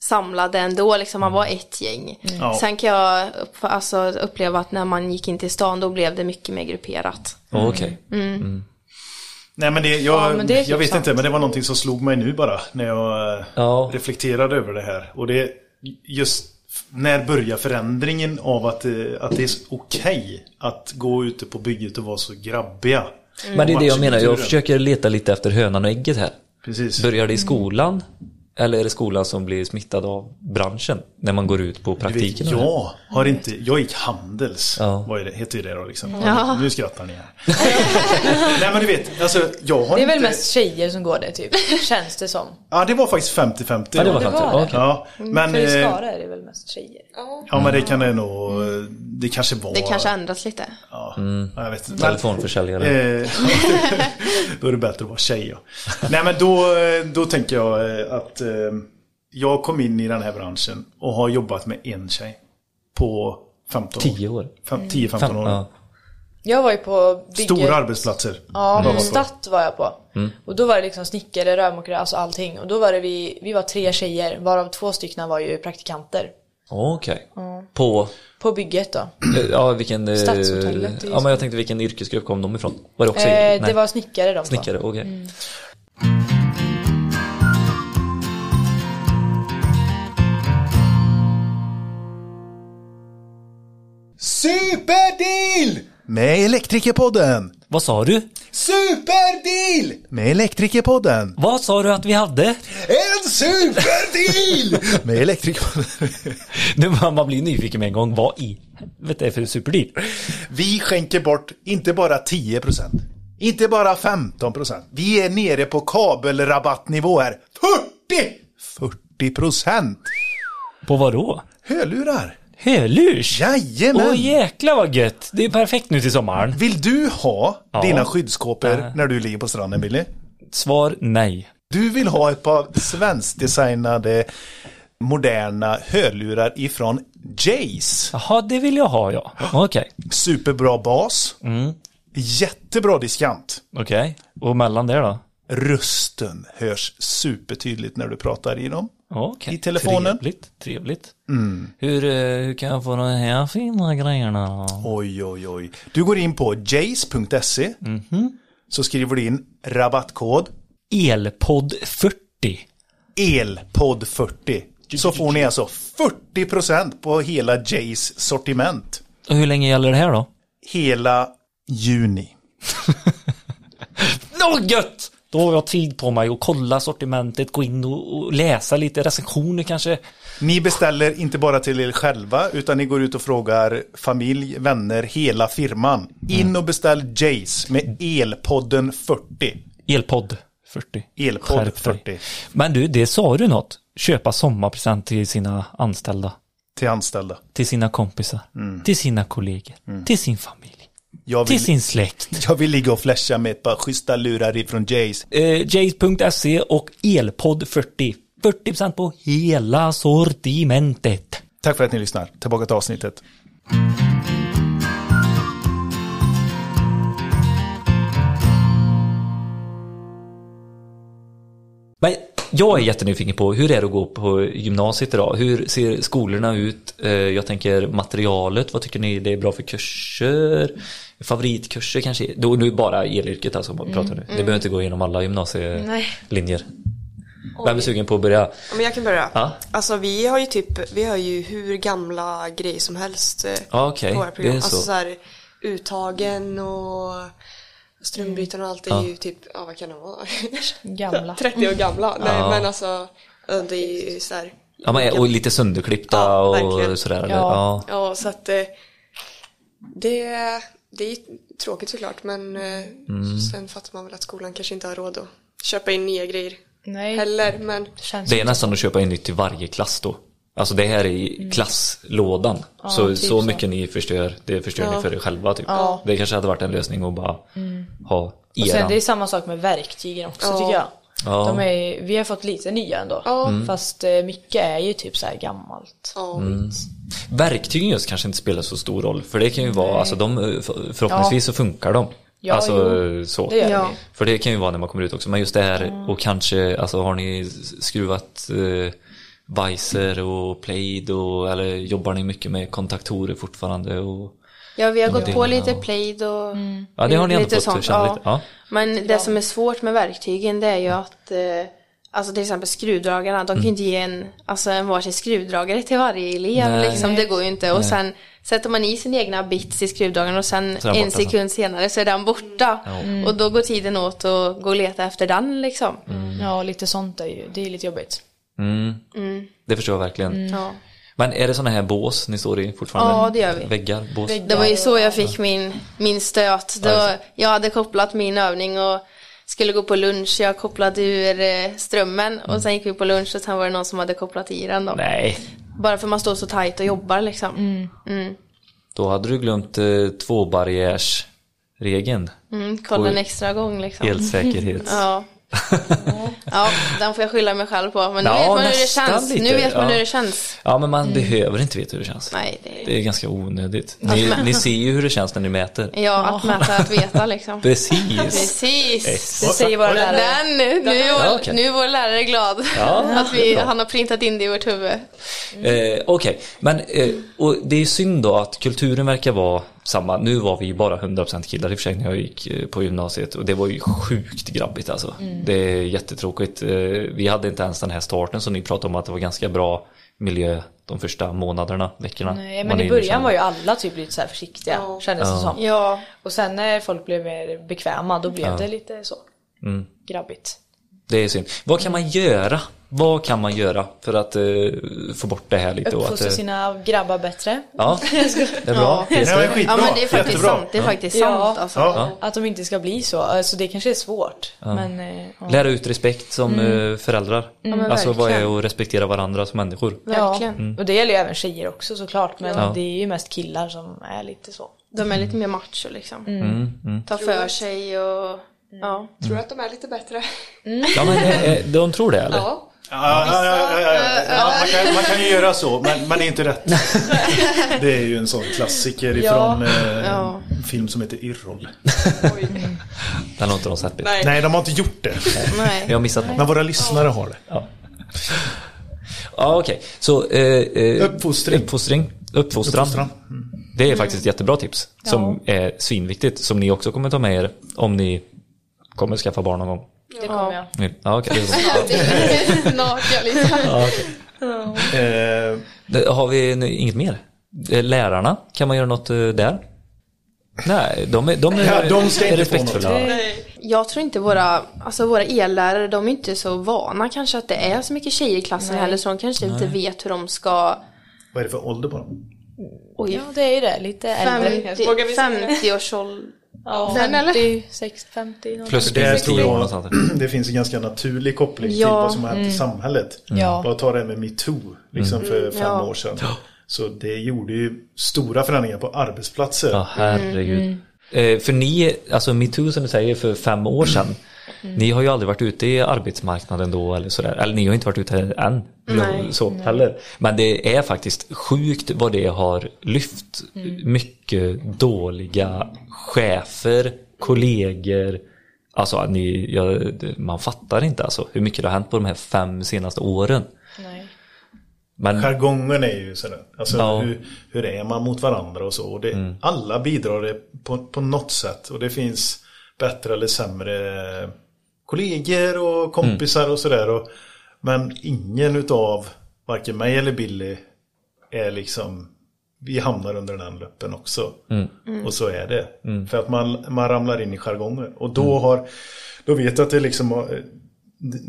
samlade ändå, liksom man var ett gäng. Ja. Sen kan jag upp, alltså, uppleva att när man gick in till stan då blev det mycket mer grupperat. Ja, Okej. Nej men det, jag, Ja, men det jag vet sant. inte, men det var någonting som slog mig nu bara när jag eh, Ja. reflekterade över det här. Och det just när börjar förändringen av att, eh, att det är okej att gå ute på bygget och vara så grabbiga? Men det är det jag menar, jag försöker leta lite efter hönan och ägget här. Precis. Börjar det i skolan? Eller är det skolan som blir smittad av branschen? När man går ut på Du vet, praktiken? jag har inte, jag gick Handels. Ja. Vad är det, heter det då liksom. Nu skrattar ni här. Nej men du vet, alltså jag har Det är väl inte... mest tjejer som går det typ. Känns det som. Ja det var faktiskt 50-50. Ja, det var det sant. var Ja, det. okej. Ja, men... För i eh, Skara är det väl mest tjejer. Ja men det kan det nog, det kanske var... Det kanske ändras lite. Ja, jag vet inte. Telefonförsäljare. Eh, då är det bättre att vara tjej. Ja. Nej men då, då tänker jag eh, att eh, jag kom in i den här branschen och har jobbat med en tjej. På 15 år. 10 år. Fem- 10-15 år. Ja. Jag var ju på bygget. Stora arbetsplatser. Ja, på. Statt var jag på. Mm. Och då var det liksom snickare, rörmokare, alltså allting. Och då var det vi, vi var tre tjejer, varav två stycken var ju praktikanter. Okej. På, På bygget då. eh, ja vilken... eh, Stadshotellet Ja men jag tänkte vilken yrkesgrupp kom de ifrån? Var det också Eh, det var snickare de. Snickare, okej. Superdeal! Med Elektrikerpodden. Vad sa du? Superdeal! Med Elektrikerpodden. Vad sa du att vi hade? En superdeal! med Elektrikerpodden. Nu man man blir nyfiken med en gång. Vad i helvete är för superdeal? Vi skänker bort inte bara 10%. Inte bara 15%. Vi är nere på kabelrabattnivå här. 40! 40%! På vad då? Hörlurar. Hörlurs? Jajamän! Åh jäklar vad gött! Det är perfekt nu till sommaren. Vill du ha Ja. dina skyddskåpor Äh. när du ligger på stranden, Billy? Svar nej. Du vill ha ett par svenskdesignade moderna hörlurar ifrån Jace. Jaha, det vill jag ha ja. Okej. Superbra bas. Mm. Jättebra diskant. Okej. Och mellan det då? Rösten hörs supertydligt när du pratar i dem. Okej. I telefonen. Mm. Trevligt. Trevligt. Hur, eh, hur kan jag få de här fina grejerna? Oj, oj, oj. Du går in på jace.se. Mhm. Så skriver du in rabattkod Elpodd 40. ELPOD40. Så får ni alltså 40% på hela Jace sortiment. Och hur länge gäller det här då? Hela juni. Nå gött! Då har jag tid på mig att kolla sortimentet, gå in och, och läsa lite recensioner kanske. Ni beställer inte bara till er själva utan ni går ut och frågar familj, vänner, hela firman. In och beställ Jace med Elpodden 40. Elpodd 40. Elpodd Skärp dig. 40 Men du, det sa du något. Köpa sommarpresent till sina anställda. till anställda. Till sina kompisar. Till sina kollegor. Till sin familj. Jag Till vill, sin släkt. jag vill ligga och flasha med ett par schyssta lurar ifrån Jace. Eh, Jace.se och Elpodd 40. 40% på hela sortimentet. Tack för att ni lyssnar. Tillbaka till avsnittet. Men jag är jättenyfiken på hur är det att gå på gymnasiet idag? Hur ser skolorna ut? Eh, Jag tänker materialet, vad tycker ni det är bra för kurser? Favoritkurser kanske? Då nu bara elyrket alltså, man pratar nu. Det behöver inte gå igenom alla gymnasielinjer. Vem är sugen på att börja? Ja, Men jag kan börja. Ja. Alltså vi har ju typ, vi har ju hur gamla grejer som helst eh, Ja, okej. på våra program. Det är Alltså så. så här, uttagen och strömbyten och allt är Ja. ju typ, ja vad kan de vara? Gamla. 30 år gamla. Nej Ja. men alltså, det är ju så här. Ja, men, och lite sönderklippta Ja, och sådär. Eller? Ja. Ja. Ja så att eh, det, det är tråkigt såklart men eh, Mm. sen fattar man väl att skolan kanske inte har råd att köpa in nya grejer Nej. heller men Känns Det är nästan att köpa in nytt till varje klass då. Alltså det här är i klasslådan. så, typ så så. mycket ni förstör, det förstör ni för er själva typ. Ja. Det kanske hade varit en lösning att bara ha Och sen eran. det är samma sak med verktygen också Ja. tycker jag. Ja. De är, vi har fått lite nya ändå. Fast eh, mycket är ju typ så här gammalt. Ja. Verktygen just kanske inte spelar så stor roll. För det kan ju vara, alltså de, för- förhoppningsvis så funkar de. Ja, alltså jo. så. Det Ja. För det kan ju vara när man kommer ut också. Men just det här och kanske, alltså har ni skruvat eh, Weiser och Plaid och eller jobbar ni mycket med kontaktorer fortfarande? Och, Ja, vi har gått på lite ja. plaid och Ja, det har ni lite fått sånt. ja. lite, ja. Men det som är svårt med verktygen det är ju att eh, Alltså till exempel skruvdragarna, de kan ju inte ge en, alltså en varsin skruvdragare till varje elev Nej. liksom, det går ju inte. Och sen sätter man i sin egna bits i skruvdragaren och sen Så en borta sekund senare så är den borta. Och då går tiden åt att gå och leta efter den liksom. Ja, lite sånt är ju, det är lite jobbigt. Mm. Det förstår jag verkligen. Ja. Men är det sådana här bås ni står i fortfarande? Ja, det gör vi. Väggar, bås? Det var ju så jag fick min, min stöt. Ja, just jag hade kopplat min övning och skulle gå på lunch. Jag kopplade ur eh, strömmen och sen gick vi på lunch och sen var det någon som hade kopplat i den då. Nej, Bara för man står så tajt och jobbar liksom. Mm. då hade du glömt eh, tvåbarriärsregeln. Mm, kolla en extra gång liksom. Elsäkerhets... Ja. ja, den får jag skylla mig själv på. Men nu Ja, vet man hur det känns. lite, Nu vet man ja. hur det känns. Ja, men man behöver inte veta hur det känns. Nej, det Det är ganska onödigt. Ni, ni ser ju hur det känns när ni mäter. Ja, att mäta, att veta liksom. Precis. Precis. Det säger våra lärare. Den, nu, är vår, Ja, okej. nu är vår lärare glad. Ja, att är vi, han har printat in det i vårt huvud. Eh, Okej, men eh, och det är synd då att kulturen verkar vara samma. Nu var vi bara 100% killar i och för sig när jag gick eh, på gymnasiet och det var ju sjukt grabbigt alltså. Det är jättetråkigt. Eh, vi hade inte ens den här starten som ni pratade om att det var ganska bra miljö de första månaderna, veckorna. Nej, men i början var ju alla typ lite så här försiktiga, Ja. kändes det Ja. som. Ja, Och sen när folk blev mer bekväma, då blev Ja. det lite så Mm. grabbigt. Det är synd. Vad kan man göra? Vad kan man göra för att eh, få bort det här lite? och att, Uppfostra eh, sina grabbar bättre. Ja, det är bra. Ja. Ja, men skitbra. ja men det är faktiskt Jättebra. sant. Det är faktiskt Ja. sant alltså. Ja. Att de inte ska bli så. Alltså det kanske är svårt. Men, ja. Lära ut respekt som eh, föräldrar. men alltså vad är att respektera varandra som människor? Verkligen. Ja, och det gäller ju även tjejer också såklart. Men Ja. det är ju mest killar som är lite så. De är lite mer macho liksom. Mm, Ta för sig och ja. Tror du att de är lite bättre? Ja men eh, eh, de tror det eller? Ja. Ja, ja, ja, ja, ja. Ja, man, kan, man kan ju göra så, men, men det är inte rätt. Det är ju en sån klassiker ifrån eh, Ja. en film som heter Yrrol. Den har inte de sett. Nej. Nej, de har inte gjort det. Nej. Jag har missat något. Men våra lyssnare har det. Ja, ja okej. Så eh, eh, Uppfostring. uppfostring. Uppfostran. Uppfostran. Det är faktiskt ett jättebra tips. Som är svinviktigt. Som ni också kommer ta med er om ni kommer skaffa barn någon gång. Det kommer jag. Ja, bra. Snart ja, lite. Ja, okej. Eh, Det- Har vi n- inget mer? Eh, Lärarna, kan man göra något eh, där? Nej, de är, de är, Ja, de ska är respektfulla. något. Jag tror inte våra, alltså våra ellärare, de är inte så vana kanske att det är så mycket tjejer i klassen heller så de kanske inte vet hur de ska, vad är det för ålder på dem? oj, Ja det är ju det. Lite äldre. 50, Vågar vi säga det? 50 års ålder. Ja, Den, eller? 50, 60, 50. någon Plus Det minus tror 10 år. Det finns en ganska naturlig koppling till Ja. vad som har hänt i samhället. Ja. Bara ta det med metoo, liksom för fem ja. år sedan. Så det gjorde ju stora förändringar på arbetsplatser. Ja, herregud. Eh, för ni, alltså metoo som du säger för fem år sedan. Ni har ju aldrig varit ute i arbetsmarknaden då eller sådär. Eller ni har inte varit ute än. Nej. så heller. Men det är faktiskt sjukt vad det har lyft. Mycket dåliga chefer, kollegor. Alltså ni, ja, man fattar inte alltså hur mycket det har hänt på de här fem senaste åren. Nej. Men Jargongen är ju sådär. Alltså Ja. hur, hur är man mot varandra och så. Och det, Alla bidrar det på, på något sätt. Och det finns bättre eller sämre kollegor och kompisar och sådär. Men ingen utav varken mig eller Billy är liksom vi hamnar under den löppen också. Och så är det. För att man, man ramlar in i jargongen. Och då har Då vet jag att det liksom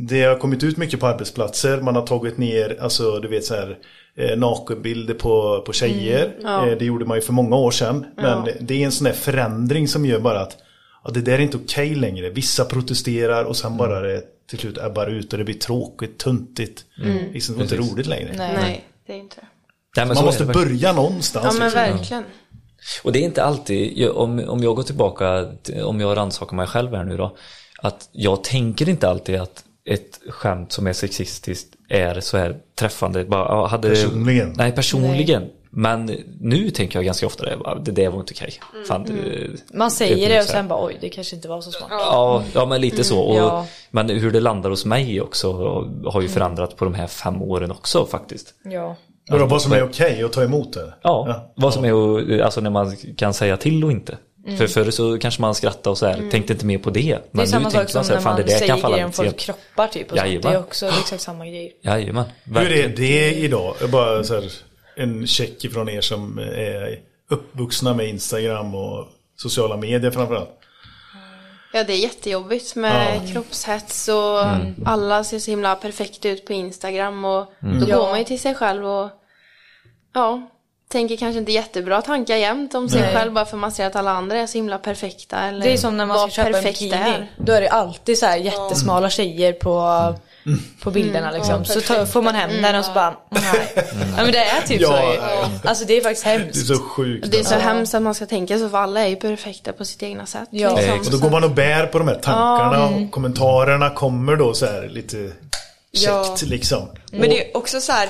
det har kommit ut mycket på arbetsplatser. Man har tagit ner, alltså du vet så här eh, nakenbilder på, på tjejer. ja. Eh, det gjorde man ju för många år sedan. Men Ja. det är en sån här förändring som gör bara att ja, det där är inte okej längre. Vissa protesterar och sen bara det till slut ebbar ut och det blir tråkigt, tuntigt. Liksom, det är inte roligt längre. Nej. Nej. det är inte det. Nej, Man måste det börja någonstans. Ja men liksom. verkligen. Och det är inte alltid, om, om jag går tillbaka, till- om jag rannsakar mig själv här nu då, att jag tänker inte alltid att ett skämt som är sexistiskt är så här träffande. Bara, hade, Personligen. Nej, personligen. Men nu tänker jag ganska ofta det, det där var inte okej. Fan, det- Man säger det och så här. sen bara oj, det kanske inte var så smart. Ja, ja men lite så. Och, ja. Men hur det landar hos mig också har ju förändrat på de här fem åren också faktiskt. Ja. Vadå, vad som är okej att ta emot det? Ja, vad som är alltså när man kan säga till och inte. För förr så kanske man skrattade och så här, tänkte inte mer på det. Det är Men nu samma sak tänker som man så här, när fan det man säger kan falla grejer om folks kroppar typ. Och sånt. Det Jajamän. är också exakt samma grejer. Jajamän. Hur är det idag? Bara så här, en check ifrån er som är uppvuxna med Instagram och sociala medier framförallt. Ja det är jättejobbigt med kroppshets och Mm. alla ser så himla perfekta ut på Instagram och Mm. då Ja. går man ju till sig själv och ja, tänker kanske inte jättebra tankar jämt om sig Nej. själv bara för man ser att alla andra är så himla perfekta eller Det är som när man ska köpa en perfekt bikini. är. Då är det alltid så här jättesmala tjejer på, på bilderna liksom. Så tar, får man hem den och så bara, nej. Ja men det är typ Ja, så ja. Alltså det är faktiskt Det är hemskt. så sjukt. Det är så alltså. hemskt att man ska tänka så för alla är ju perfekta på sitt egna sätt. Ja. liksom. Och då går man och bär på de här tankarna och kommentarerna kommer då så här lite Ja. käckt liksom. Men det är också så här,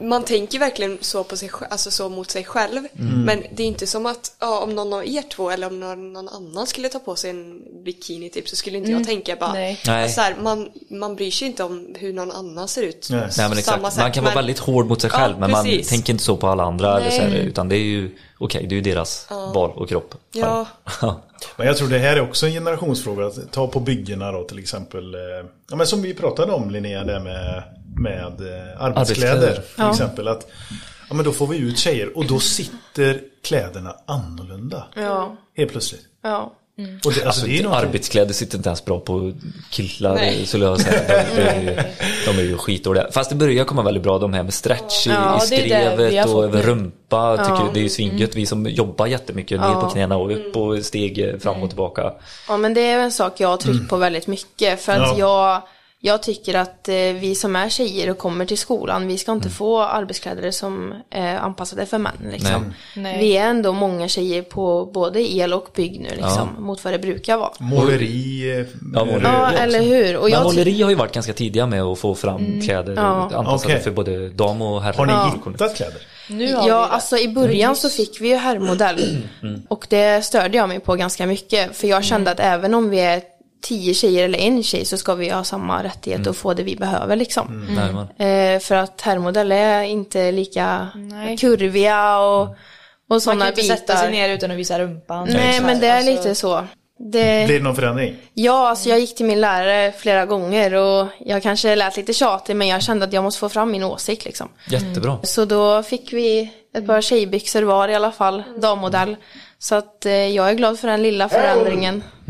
man tänker verkligen så på sig alltså så mot sig själv. Mm. Men det är inte som att ja, om någon av er två eller om någon, någon annan skulle ta på sig en bikini typ så skulle inte jag tänka bara, Nej. Alltså så här, man, man bryr sig inte om hur någon annan ser ut. Nej. Nej men samma exakt, sätt, man kan vara men- väldigt hård mot sig Ja, själv men man precis. tänker inte så på alla andra eller så här, utan det är ju okej, det är ju deras val och kropp. Ja. Ja. Men jag tror det här är också en generationsfråga. Att ta på byggena då till exempel. eh, Ja, men som vi pratade om Linnea, det med, med eh, arbetskläder. Arbetskläder. Till exempel. Att, ja, men då får vi ut tjejer och då sitter kläderna annorlunda. Ja, Helt plötsligt. ja. Och det, alltså, det är något, Arbetskläder sitter inte ens bra på killar Nej. skulle jag säga. De, de, de är ju skitdåliga. Fast det börjar komma väldigt bra de här med stretch i, Ja, i det det skrevet och över rumpa. Tycker det är ju svingött. Vi som jobbar jättemycket ner på knäna och upp och steg eh, fram och tillbaka. Ja men det är en sak jag har tryckt på väldigt mycket för att jag, jag tycker att eh, vi som är tjejer och kommer till skolan, vi ska inte få arbetskläder som är anpassade för män liksom. Nej. Vi är ändå många tjejer på både el och bygg nu liksom, mot vad det brukar vara. måleri. eh, Ja, måleri. Ja, eller hur? Och Men måleri har ju varit ganska tidiga med att få fram kläder anpassade Okej. för både dam och herr. Har ni hittat kläder? Nu har Ja, alltså i början så fick vi ju herrmodell. Och det störde jag mig på ganska mycket. För jag kände att även om vi är tio tjejer eller en tjej så ska vi ha samma rättighet att få det vi behöver liksom. Nej, men, Eh, för att herrmodell är inte lika Nej. kurviga och, och Man sådana kan inte bitar. sätta sig ner utan att visa rumpan. Nej, men det är Alltså, lite så. Det, Blir det någon förändring? ja, alltså jag gick till min lärare flera gånger och jag kanske lät lite tjatig men jag kände att jag måste få fram min åsikt liksom. jättebra. Så då fick vi ett par tjejbyxor var i alla fall, dammodell. Så att eh, jag är glad för den lilla förändringen.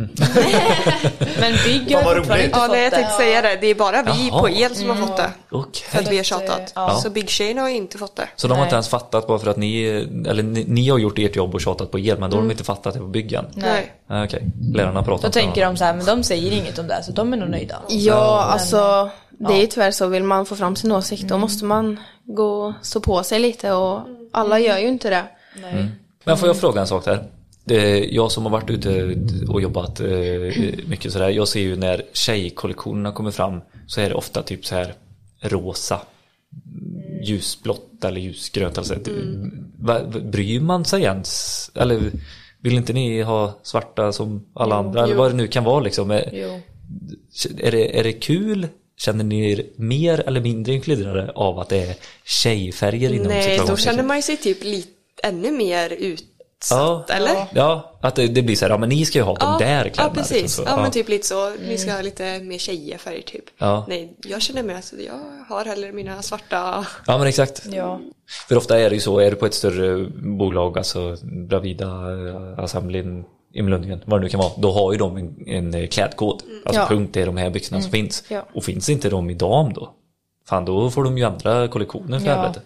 Men bygg har fortfarande inte Ja, fått nej, jag det. tänkte säga det. Det är bara vi Jaha. på el som har fått det. Okej. För att vi har tjatat. Ja. Så byggtjejerna har inte fått det. Så de har Nej. inte ens fattat bara för att ni, eller ni, ni har gjort ert jobb och tjatat på er men då har de inte fattat det på byggen? Nej. Okej, lärarna pratar Då tänker de så här, men de säger inget om det, så de är nog nöjda. Ja, alltså det är ju tyvärr så, vill man få fram sin åsikt då måste man gå och stå på sig lite och alla gör ju inte det. Men får jag fråga en sak där? Jag som har varit ute och jobbat eh, mycket sådär, jag ser ju när tjejkollektionerna kommer fram så är det ofta typ så här rosa, ljusblått eller ljusgrönt. Alltså, va- bryr man sig ens? Eller vill inte ni ha svarta som alla andra? Eller vad det nu kan vara liksom. Är, Jo. är, det, är det kul? Känner ni er mer eller mindre inkluderade av att det är tjejfärger inom Nej, då känner man sig typ lite ännu mer utsatt, Ja. eller? Ja, att det, det blir så här, ja men ni ska ju ha de där ja kläderna. precis. liksom, så. ja, men typ lite så. Vi ska ha lite mer tjejfärg typ. Ja. Nej, jag känner mig att jag har hellre mina svarta. Ja men exakt. Ja. För ofta är det ju så, är du på ett större bolag, alltså Bravida, eh, Assemblin, i Lundgren, vad det nu kan vara, då har ju de en, en eh, klädkod. Alltså Ja. punkt, är de här byxorna som finns. Ja. Och finns inte de i dam då, fan då får de ju ändra kollektioner för Ja. helvete.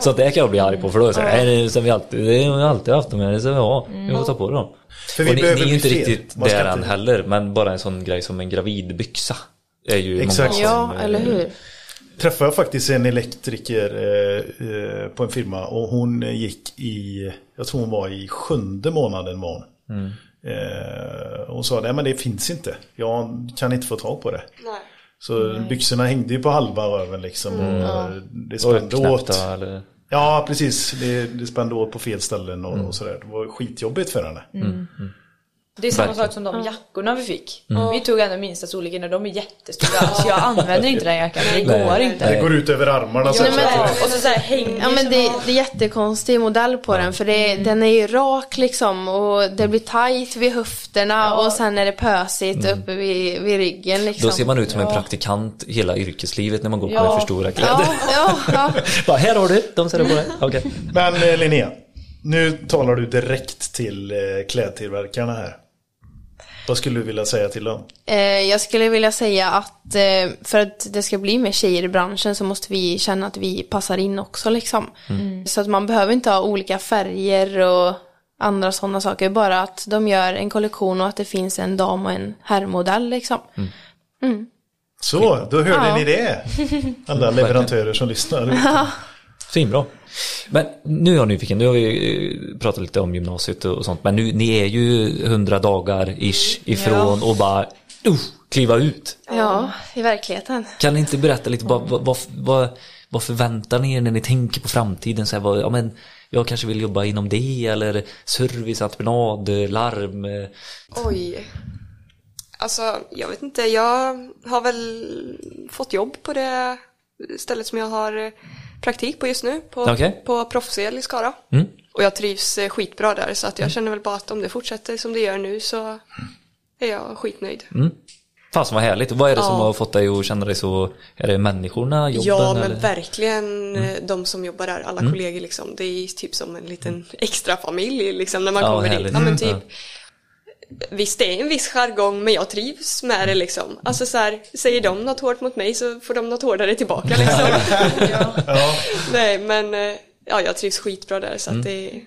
Så att det kan jag bli arg på för då är det så här, nej det sen vi alltid, det har vi alltid haft dem här, det ska vi ha, vi får ta på dem. För vi och ni, ni är ju inte riktigt där än heller, men bara en sån grej som en gravidbyxa är ju Exakt. många Ja, som, eh, eller hur? träffade jag faktiskt en elektriker eh, eh, på en firma och hon gick i, jag tror hon var i sjunde månaden var hon. Mm. Eh, hon sa, nej men det finns inte. Jag kan inte få tag på det. Nej. Så byxorna hängde ju på halva röven liksom. Och det Och spände åt. knäppta eller... Ja, precis. Det, det spände åt på fel ställen och, och sådär. Det var skitjobbigt för henne. Det är samma Verkligen. sak som de jackorna vi fick. Vi tog ändå minsta storleken och de är jättestora. Alltså jag använder inte den jackan, det går Nej. inte. Det går ut över armarna. så Nej, att men-. Och så, så här hänger Ja men det, det är jättekonstig modell på den för det, den är ju rak liksom och det blir tight vid höfterna och sen är det pösigt uppe vid, vid ryggen liksom. Då ser man ut som en praktikant hela yrkeslivet när man går på Ja. med för stora kläder. Ja, ja, ja. Bara, här har du, de ser du på dig. Okej. Men eh, Linnea, nu talar du direkt till eh, klädtillverkarna här. Vad skulle du vilja säga till dem? Eh, jag skulle vilja säga att eh, för att det ska bli mer tjejer i branschen så måste vi känna att vi passar in också liksom. Så att man behöver inte ha olika färger och andra sådana saker. Bara att de gör en kollektion och att det finns en dam och en herrmodell liksom. Så, då hörde Ja. ni det. Alla leverantörer som lyssnar. Svinbra. Men nu är jag nyfiken, nu har vi eh, pratat lite om gymnasiet och sånt, men nu, ni är ju hundra dagar ish ifrån och bara uh, kliva ut. Ja, i verkligheten. Kan ni inte berätta lite, vad, vad, vad, vad, förväntar ni er när ni tänker på framtiden? Så här, vad, ja, men, jag kanske vill jobba inom det eller service, entreprenad, larm. eh, Oj. Alltså, jag vet inte. Jag har väl fått jobb på det stället som jag har praktik på just nu. På, Okej. på Proffsel i Skara. Mm. Och jag trivs eh, skitbra där så att jag känner väl bara att om det fortsätter som det gör nu så är jag skitnöjd. Mm. Fasen vad härligt. Vad är det som Ja. har fått dig att känna dig så, är det människorna, jobben Ja, men eller? verkligen Mm. eh, de som jobbar där, alla kollegor liksom. Det är typ som en liten extra familj liksom när man Ja, kommer härligt. dit. Ja, men Mm. typ, Visst, det är en viss jargong, men jag trivs med det liksom. Alltså så här, säger de något hårt mot mig så får de något hårdare tillbaka liksom. Ja. Nej, men eh, ja, jag trivs skitbra där så Mm. att det är,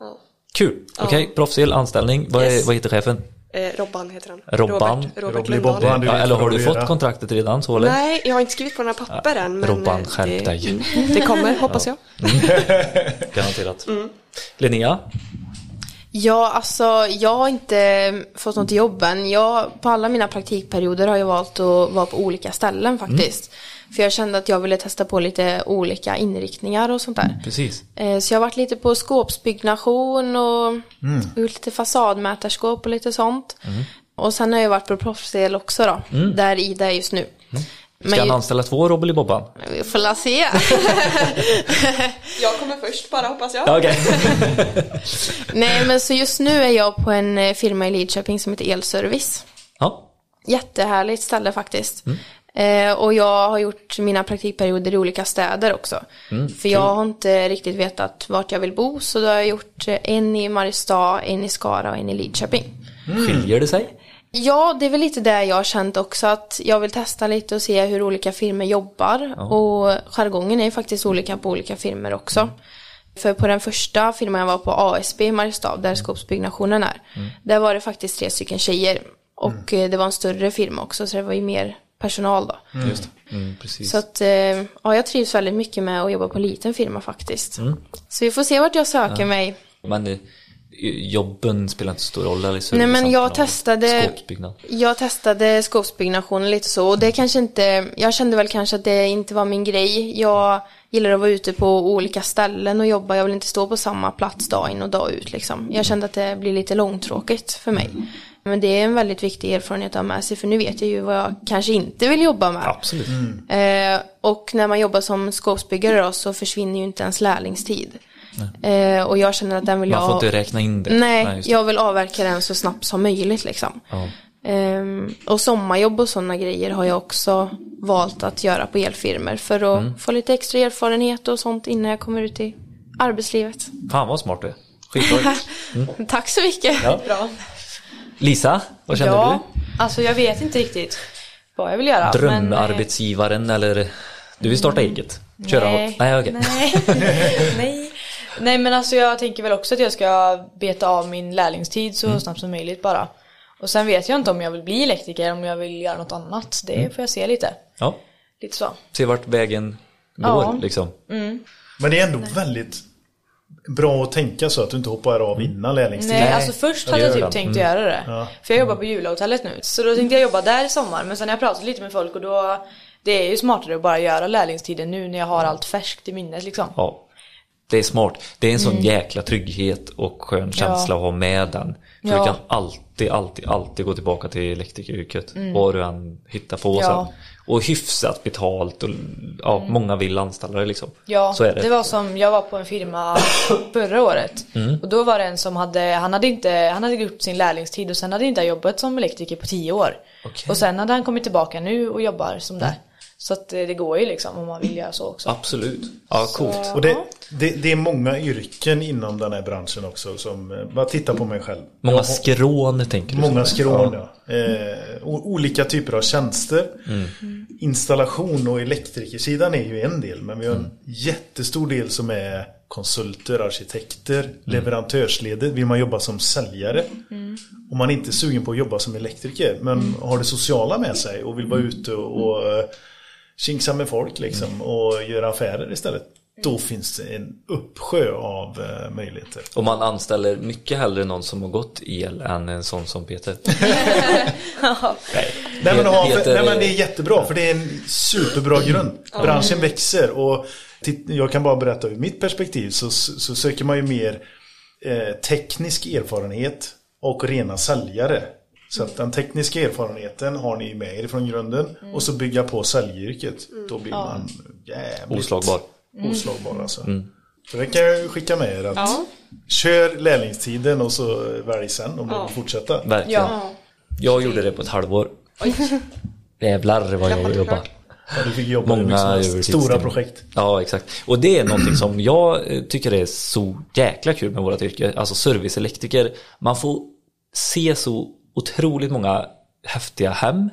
ja. Kul, okej, proffsel, anställning, vad, är, Yes. vad heter chefen? Eh, Robban heter han. Robban. Robert, Robert. Bobban. du Ja, eller har du fått kontraktet redan så eller? Nej, jag har inte skrivit på några papper än. Men Robban, eh, skärp det, dig. mm, Det kommer, hoppas jag. Garanterat. Mm. Linnea? Ja, alltså jag har inte fått något jobb än. Jag, på alla mina praktikperioder har jag valt att vara på olika ställen faktiskt. För jag kände att jag ville testa på lite olika inriktningar och sånt där. Precis. Eh, Så jag har varit lite på skåpsbyggnation och gjort lite fasadmätarskåp och lite sånt. Och sen har jag varit på proffsdel också då, där Ida är just nu. Ska han anställa två Robbly Bobban? vi får la se. Jag kommer först bara, hoppas jag. Ja, Okej. Nej men så just nu är jag på en eh, firma i Lidköping som heter Elservice. Ja. Jättehärligt ställe faktiskt. Eh, och jag har gjort mina praktikperioder i olika städer också. För jag har inte riktigt vetat vart jag vill bo. Så då har jag gjort eh, en i Mariestad, en i Skara och en i Lidköping. Skiljer det sig? Ja, det är väl lite det jag har känt också. Att jag vill testa lite och se hur olika firmor jobbar. Och jargongen är ju faktiskt olika på olika firmor också. För på den första firman jag var på, ASB i Mariestad, där skåpsbyggnationen är. Där var det faktiskt tre stycken tjejer. Och eh, det var en större firma också, så det var ju mer personal då. Mm, precis. Så att, eh, ja, jag trivs väldigt mycket med att jobba på en liten firma faktiskt. Så vi får se vart jag söker mig. Men eh, jobben spelar inte så stor roll? Eller Nej men jag serviceentreprenad, testade Skåpsbyggnad? Jag testade skåpsbyggnationen lite så och det kanske inte Jag kände väl kanske att det inte var min grej Jag gillar att vara ute på olika ställen och jobba Jag vill inte stå på samma plats dag in och dag ut liksom Jag kände att det blir lite långtråkigt för mig Men det är en väldigt viktig erfarenhet att ha med sig för nu vet jag ju vad jag kanske inte vill jobba med Absolut. Eh, och när man jobbar som skåpsbyggare då, så försvinner ju inte ens lärlingstid. Eh, och jag känner att den vill Man jag... får inte räkna in det. Nej, det. jag vill avverka den så snabbt som möjligt liksom. Ja. Ehm, och sommarjobb och sådana grejer har jag också valt att göra på elfirmor för att Mm. få lite extra erfarenhet och sånt innan jag kommer ut i arbetslivet. Fan vad smart du är. Skitbra. Tack så mycket. Ja. Bra. Lisa, vad känner Ja, alltså jag vet inte riktigt vad jag vill göra. du? men, eh, Drömarbetsgivaren eller du vill starta eget? Köra Nej. Nej, okej. Nej. Nej. Nej men alltså jag tänker väl också att jag ska beta av min lärlingstid så Mm. snabbt som möjligt bara. Och sen vet jag inte om jag vill bli elektriker om jag vill göra något annat. Det Mm. får jag se lite. Ja. Lite så. Se vart vägen går Ja. liksom. Men det är ändå väldigt bra att tänka så att du inte hoppar av innan lärlingstiden. Nej, alltså först Ja, hade det jag typ den. tänkt Mm. göra det. Ja. För jag jobbar på Julahotellet nu. Så då tänkte jag jobba där i sommar. Men sen har jag pratat lite med folk och då det är ju smartare att bara göra lärlingstiden nu när jag har allt färskt i minnet liksom. Ja. Det är smart. Det är en Mm. sån jäkla trygghet och skön känsla att ha med den. För Ja. du kan alltid, alltid, alltid gå tillbaka till elektrikeryrket. Vad du än hittar på Mm. Ja. sen. Och hyfsat betalt och ja, många vill anställa dig liksom. Ja, Så är det. det var som, jag var på en firma förra året. Mm. Och då var det en som hade, han hade inte, han hade gjort sin lärlingstid och sen hade inte jobbat som elektriker på tio år. Okej. Och sen hade han kommit tillbaka nu och jobbar som det. Så att eh, det går ju liksom om man vill göra så också. Absolut. Ja, coolt. Och det, det, det är många yrken inom den här branschen också som, eh, bara titta på mig själv. Många Jag skrån tänker du? Många så? skrån ja. Eh, o- olika typer av tjänster. Installation och elektrikersidan är ju en del. Men vi har en jättestor del som är konsulter, arkitekter, leverantörsledet. Vill man jobba som säljare. Om man inte är sugen på att jobba som elektriker. Men har det sociala med sig och vill vara ute och, och tjingsa med folk liksom. Och göra affärer istället. Då finns det en uppsjö av eh, möjligheter. Och man anställer mycket hellre någon som har gått el än en sån som Peter. nej. Nej men, ha, Peter- nej men det är jättebra för det är en superbra grund. Branschen växer och jag kan bara berätta ur mitt perspektiv så, så söker man ju mer eh, teknisk erfarenhet och rena säljare. Så att den tekniska erfarenheten har ni med er från grunden och så bygga på säljyrket. Då blir man jävligt Oslagbar. oslagbar alltså. Så det kan jag skicka med er att kör lärlingstiden och så välj sen om du vill fortsätta. Verkligen. Ja. Jag gjorde det på ett halvår. Jävlar vad jag jobbar. Ja, du fick jobba Många. Stora projekt. Ja, exakt. Och det är någonting som jag eh, tycker är så jäkla kul med vårt yrke. Alltså serviceelektriker. Man får se så otroligt många häftiga hem.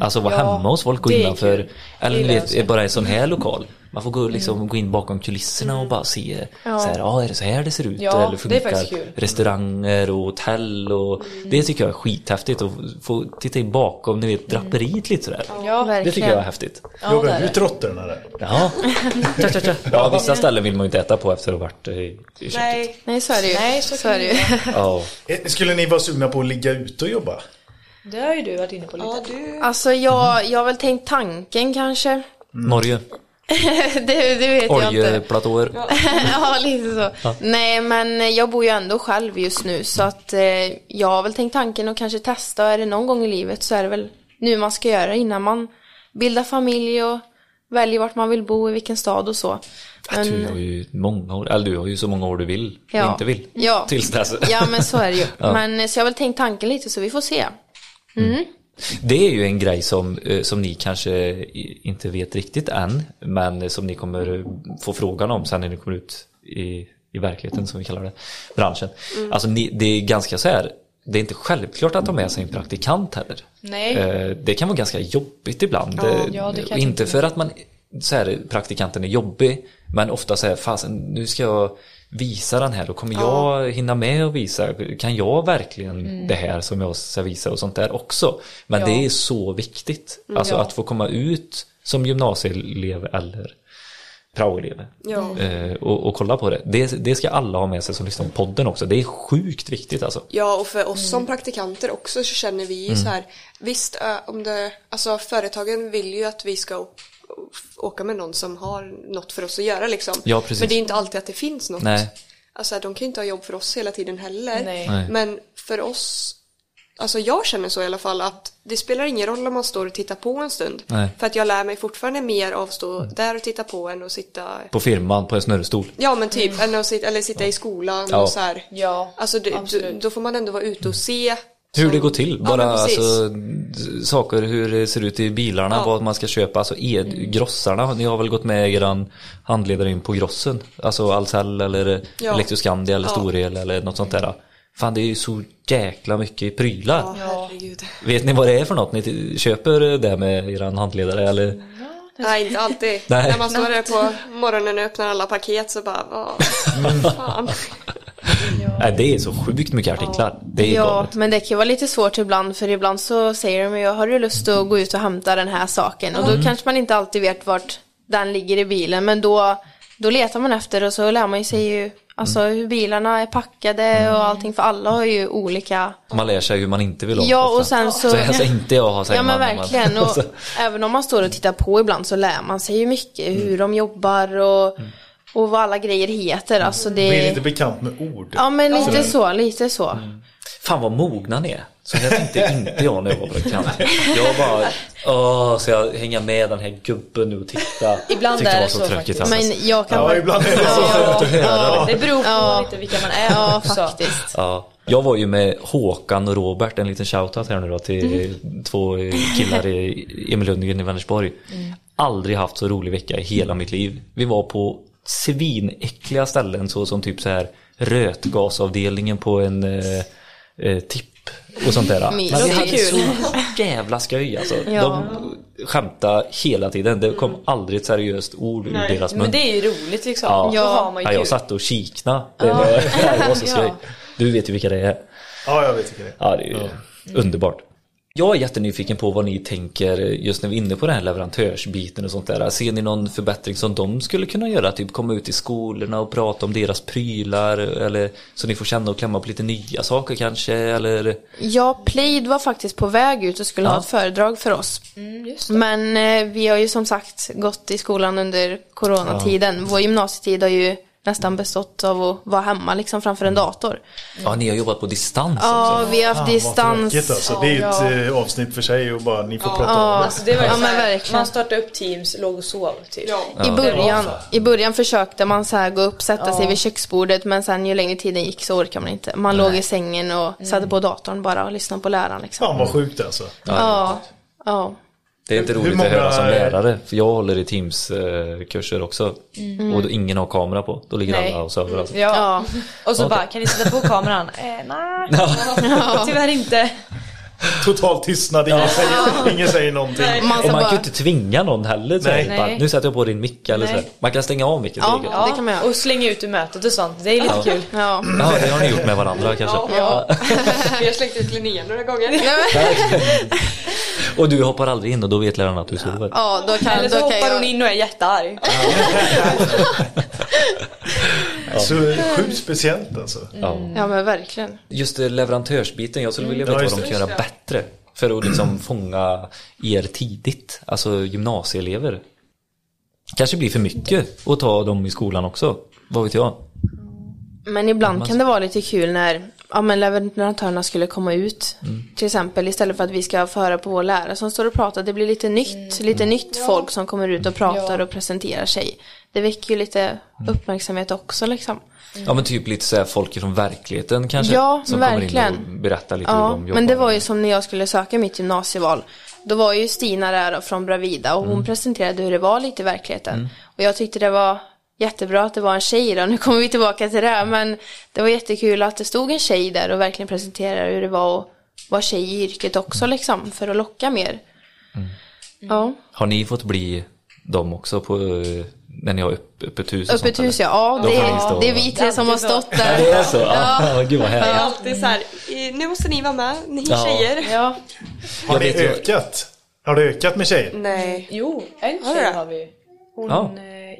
Alltså vara Mm. Ja, hemma hos folk, är innanför. Eller vet, bara en sån här lokal. Man får Mm. gå, liksom, gå in bakom kulisserna och bara se. Så här, ja, är det så här det ser ut? Ja, Eller det är funkar. Mm. restauranger och hotell och det tycker jag är skithäftigt att få titta in bakom, ni vet, draperiet lite sådär. Ja, Det tycker jag är häftigt. Ja, det. ut råttorna där. Ja. Tja, tja, tja. ja, vissa ställen vill man ju inte äta på efter att ha varit eh, i i. Nej, Nej, så är det ju. Nej, så så är det ju. Ja. Eh, Skulle ni vara sugna på att ligga ute och jobba? Det har ju du varit inne på lite. ja du. Alltså jag, jag har väl tänkt tanken kanske. Norge, det, det vet jag inte. oljeplatåer. ja, lite så. Nej, men jag bor ju ändå själv just nu så att eh, jag har väl tänkt tanken att kanske testa. Är det någon gång i livet så är det väl nu man ska göra innan man bildar familj och väljer vart man vill bo, i vilken stad och så. Men, Du har ju många år, eller du har ju så många år du vill Ja. inte vill. Ja. Tills dess. ja, men så är det ju. Ja. Men så jag har väl tänkt tanken lite så vi får se. Det är ju en grej som, eh, som ni kanske inte vet riktigt än, men som ni kommer eh, få frågan om sen när ni kommer ut i, i verkligheten som vi kallar det, branschen. Alltså ni, det är ganska så här, det är inte självklart att ta med sig en praktikant heller. Nej. Eh, Det kan vara ganska jobbigt ibland. ja, det kan inte för att man så här, praktikanten är jobbig, men ofta så här, fasen nu ska jag visa den här, då kommer jag hinna med att visa, kan jag verkligen det här som jag ska visa och sånt där också. Men Mm. Ja. det är så viktigt, alltså Ja. att få komma ut som gymnasieelev eller praoelev Ja. eh, och, och kolla på det. det. Det ska alla ha med sig som lyssnar på podden också, det är sjukt viktigt alltså. Ja, och för oss som praktikanter också så känner vi ju så här, visst, om det, alltså företagen vill ju att vi ska åka med någon som har något för oss att göra liksom. Ja, precis. Men det är inte alltid att det finns något. Nej. Alltså de kan ju inte ha jobb för oss hela tiden heller. Nej. Nej. Men för oss, alltså jag känner så i alla fall att det spelar ingen roll om man står och tittar på en stund. Nej. För att jag lär mig fortfarande mer av att stå där och titta på än att sitta På firman på en snurrstol. Ja men typ, än att sitta, eller sitta i skolan Ja. och så här. Ja, Alltså det, absolut. då får man ändå vara ute och se. Hur det går till, Ja, bara precis. alltså, saker hur det ser ut i bilarna, Ja. vad man ska köpa, alltså ed, grossarna, ni har väl gått med eran handledare in på grossen, alltså Ahlsell eller Ja. Elektroskandia eller Ja. Storel eller något sånt där. Fan det är ju så jäkla mycket prylar. Ja. Vet ni vad det är för något? Ni köper det med eran handledare eller? Nej, inte alltid. Nej. När man står där på morgonen och öppnar alla paket så bara, vad fan. Nej, det är så sjukt mycket artiklar. Det är Ja, galet. men det kan vara lite svårt ibland för ibland så säger de ju har du lust att gå ut och hämta den här saken och då Mm. kanske man inte alltid vet vart den ligger i bilen men då, då letar man efter och så lär man ju sig ju alltså Mm. hur bilarna är packade och allting för alla har ju olika Man lär sig hur man inte vill ha. Ja och sen så Så här ska inte jag ha, Ja men verkligen och även om man står och tittar på ibland så lär man sig ju mycket hur de jobbar och, och vad alla grejer heter alltså Blir lite det bekant med ord. Ja men lite så, lite så Fan vad mogna ni är. Så här tänkte inte jag när jag var praktikant. Jag bara, åh, ska jag hänga med den här gubben nu och titta? Ibland Tyckte är det så tråkigt, faktiskt. alltså. Men jag kan Ja, bara- ibland är det så. ja, Det beror på Ja. lite vilka man är ja faktiskt Ja, jag var ju med Håkan och Robert, en liten shoutout här nu då till två killar i Emil Lundgren i Vänersborg. Aldrig haft så rolig vecka i hela mitt liv. Vi var på svinäckliga ställen så som typ så här rötgasavdelningen på en eh, eh, tipp och sånt där. Men vi hade kul. så jävla skoj alltså. Ja. De skämtade hela tiden. Det kom aldrig ett seriöst ord ur deras mun. Men det är ju roligt liksom. Ja. Då har man ju Ja, kul. jag satt och kikna. Det var, det var så skoj. Ja. Du vet ju vilka det är. Ja, jag vet inte det. Ja, det är ju underbart. Jag är jättenyfiken på vad ni tänker just när vi är inne på den här leverantörsbiten och sånt där. Ser ni någon förbättring som de skulle kunna göra? Typ komma ut i skolorna och prata om deras prylar eller så ni får känna och klämma på lite nya saker kanske eller? Ja, Plaid var faktiskt på väg ut och skulle ha Ja. ett föredrag för oss. Mm, just det. Men eh, vi har ju som sagt gått i skolan under coronatiden. Vår gymnasietid har ju nästan bestått av att vara hemma liksom framför en dator. Ja, ni har jobbat på distans Ja, också. vi har haft vad distans. tråkigt alltså. Det är ett eh, avsnitt för sig och bara ni får prata om det. Alltså det var Ja, men verkligen. man startade upp Teams, låg och sov typ. Ja. I början. I början försökte man så här gå upp, sätta sig Ja. vid köksbordet men sen ju längre tiden gick så orkar man inte. Man låg i sängen och satte på datorn bara och lyssnade på läraren liksom. Fan vad sjukt alltså. Ja, ja. Det är inte roligt många- att höra som lärare för jag håller i Teams-kurser också. Och då ingen har kamera på. Då ligger Nej. alla och sover alltså. Ja. ja. Och så Okej. bara, kan ni sätta på kameran? Eh, nej, tyvärr inte. Total tystnad, ingen, säger, ingen säger någonting. Man Och man kan ju bara... inte tvinga någon heller. Så Nej. bara, Nej. nu sätter jag på din mick eller så. Nej. Man kan stänga av micken. Ja. gött. det kan man göra. Och slänga ut ur mötet och sånt. Det är lite kul. Ja. Ja, det har ni gjort med varandra kanske. Ja. Vi har slängt ut Linnea några gånger. Och du hoppar aldrig in och då vet läraren att du sover. Ja, då kan, Eller så då kan hoppar jag... hon in och är jättearg. Så sjukt speciellt alltså. Ja. Ja men verkligen. Just det, leverantörsbiten, jag skulle vilja Ja, veta just vad de kan göra bättre. För att liksom fånga er tidigt, alltså gymnasieelever. Kanske blir för mycket att ta dem i skolan också, vad vet jag. Men ibland kan det vara lite kul när ja, men leverantörerna skulle komma ut. Till exempel istället för att vi ska få höra på vår lärare som står och pratar. Det blir lite nytt, lite nytt folk som kommer ut och pratar och presenterar sig. Det väcker ju lite uppmärksamhet också liksom. Ja men typ lite såhär folk från verkligheten kanske. Ja, som verkligen. kommer in och berättar lite hur Ja, de jobbar. men det var ju som när jag skulle söka mitt gymnasieval. Då var ju Stina där från Bravida och hon presenterade hur det var lite i verkligheten. Och jag tyckte det var jättebra att det var en tjej då. Nu kommer vi tillbaka till det. Men det var jättekul att det stod en tjej där och verkligen presenterade hur det var att vara tjej i yrket också liksom. För att locka mer. Ja, Har ni fått bli dem också på, eh, när ni har upp, öppet hus och öppet sånt, hus eller? ja. Ja, ni stå- det, det är vi tre som har stått Ja, det där. är så? Ja, gud vad Det är härligt. alltid så här, "Eh, nu måste ni vara med, ni Ja. tjejer. Ja, Har ju- ökat? Har det ökat med tjejer? Nej. Jo, en tjej det? har vi. Hon Ja.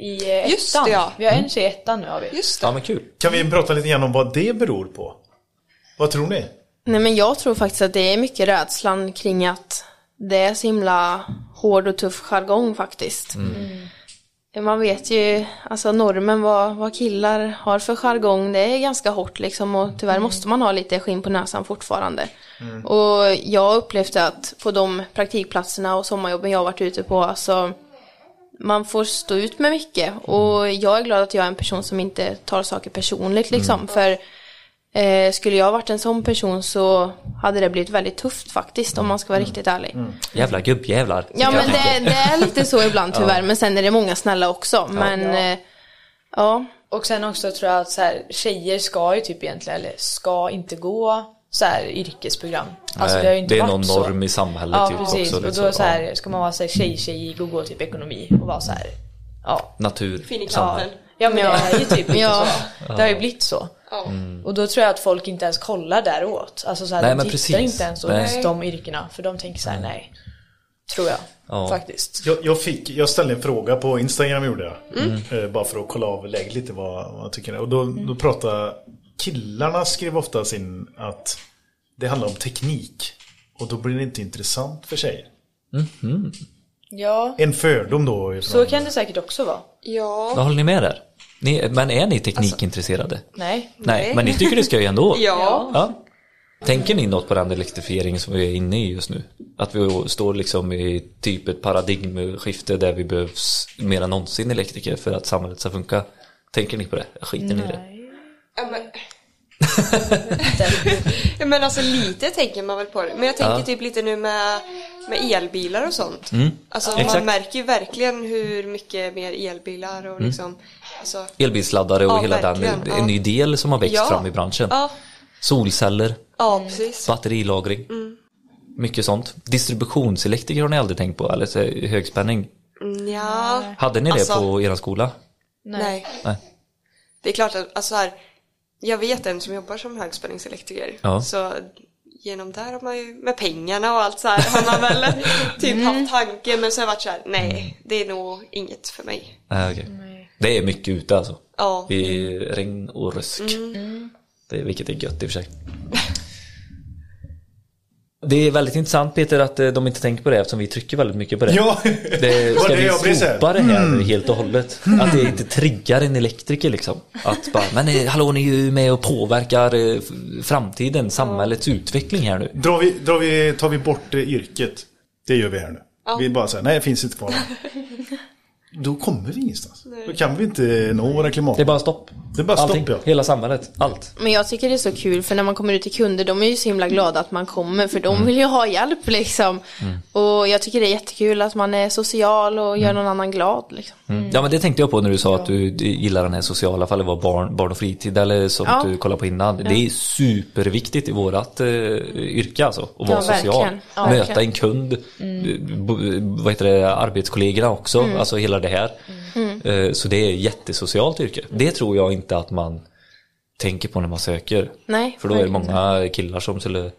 I ettan. Just det, ja. Vi har en tjej i ettan nu har vi. Just det. Ja men kul. Kan vi prata lite grann om vad det beror på? Vad tror ni? Nej men jag tror faktiskt att det är mycket rädslan kring att det är så himla hård och tuff jargong faktiskt. Man vet ju, alltså normen vad, vad killar har för jargong, det är ganska hårt liksom och tyvärr måste man ha lite skinn på näsan fortfarande. Och jag har upplevt att på de praktikplatserna och sommarjobben jag har varit ute på, alltså man får stå ut med mycket. Och jag är glad att jag är en person som inte tar saker personligt liksom. För eh, skulle jag varit en sån person så hade det blivit väldigt tufft faktiskt om man ska vara riktigt ärlig. Jävla gubbjävlar. Ja men det, det är lite så ibland tyvärr. Men sen är det många snälla också. Men eh, ja, Och sen också tror jag att så här, tjejer ska ju typ egentligen, eller ska inte gå så här yrkesprogram. Alltså Nej, det har ju inte det är någon så. norm i samhället Ja typ precis, också. och då så Ja. här, ska man vara så här, tjej-tjej och gå typ ekonomi och vara så här, ja. Natur. Fin i. Ja men det är ju typ Ja. så. Det har ju blivit så. Ja. Och då tror jag att folk inte ens kollar däråt. Alltså så här, Nej, de men tittar precis. inte ens Nej. åt de yrkena. För de tänker så här, nej. Tror jag. Ja. Faktiskt. Jag, jag, fick, jag ställde en fråga på Instagram gjorde jag. Eh, bara för att kolla av läget lite vad, vad jag tycker. Och då, då pratade killarna skrev ofta sin att det handlar om teknik. Och då blir det inte intressant för tjejer. Ja, En fördom då. Så kan det säkert också vara. Ja. Vad håller ni med där? Ni, men är ni teknikintresserade? Nej. Nej, nej. men ni tycker det ska ju ändå? Ja. Ja. Tänker ni något på den elektrifiering som vi är inne i just nu? Att vi står liksom i typ ett paradigmskifte där vi behövs mer än någonsin elektriker för att samhället ska funka. Tänker ni på det? Skiter ni i det? Ja, men... ja, men alltså lite tänker man väl på det. Men jag tänker Ja. typ lite nu med, med elbilar och sånt. Alltså Mm. Exakt. man märker ju verkligen hur mycket mer elbilar och liksom alltså, Elbilsladdare och Ja, hela verkligen, den, ja. en ny del som har växt Ja. fram i branschen. Ja, Solceller, ja precis. batterilagring. Mycket sånt. Distributionselektriker har ni aldrig tänkt på, eller så högspänning. Mm, Ja, Hade ni det Alltså- på er skola? nej. Nej. Det är klart att alltså här, jag vet en som jobbar som högspänningselektriker. Ja. Så genom där har man ju, med pengarna och allt så här, har man väl typ haft tanke men så har jag varit så här, nej, det är nog inget för mig. Nej, okej. Det är mycket ute alltså. Ja, I regn och rusk. Det, vilket är gött i och för sig. Det är väldigt intressant Peter att eh, de inte tänker på det eftersom vi trycker väldigt mycket på det. Ja, Det, var ska det vi slopa det här helt och hållet? Att det inte triggar en elektriker liksom? Att bara, men eh, hallå ni är ju med och påverkar eh, framtiden, samhällets utveckling här nu. Drar vi, drar vi, tar vi bort yrket? Det gör vi här nu. Vi bara säger nej det finns inte kvar. Då kommer vi ingenstans. Då kan vi inte nå våra klimat. Det är bara stopp. Det är bara stopp, Allting, ja. hela samhället, allt. Men jag tycker det är så kul för när man kommer ut till kunder, de är ju så himla glada att man kommer för de vill ju ha hjälp liksom. Och jag tycker det är jättekul att man är social och gör någon annan glad liksom. Mm. Ja men det tänkte jag på när du sa att du gillar den här sociala, fall det var barn, barn och fritid eller som Ja. du kollade på innan. Det är superviktigt i vårat eh, yrke alltså, att vara social. Ja, Möta verkligen. en kund, eh, bo, vad heter det, arbetskollegorna också, alltså hela det här. Eh, så det är ett jättesocialt yrke. Det tror jag inte att man tänker på när man söker. Nej, För då är det många killar som skulle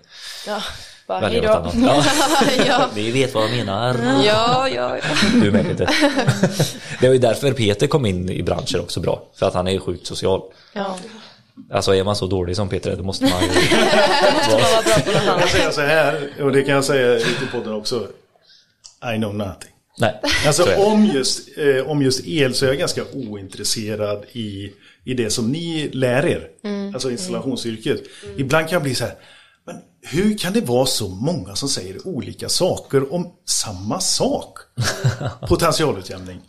Ja, bara välja något annat. Ja. ja. Ni vet vad jag menar. ja, ja, ja. Du med Peter. Det var ju därför Peter kom in i branschen också bra. För att han är sjukt social. ja. Alltså är man så dålig som Peter är, då måste man ju... Jag kan säga så här, och det kan jag säga ute i podden också. I know nothing. Nej, Alltså om just, eh, om just el så är jag ganska ointresserad i, i det som ni lär er. Alltså installationsyrket. Ibland kan jag bli så här. Men hur kan det vara så många som säger olika saker om samma sak? Potentialutjämning.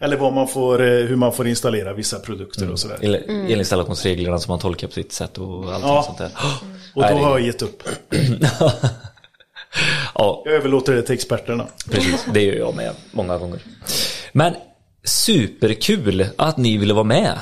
Eller vad man får, eh, hur man får installera vissa produkter och sådär. El- Elinstallationsreglerna som man tolkar på sitt sätt och allting Ja. sånt där. Och då har jag gett upp. Ja, Jag överlåter det till experterna. precis. Det gör jag med många gånger. Men superkul att ni ville vara med.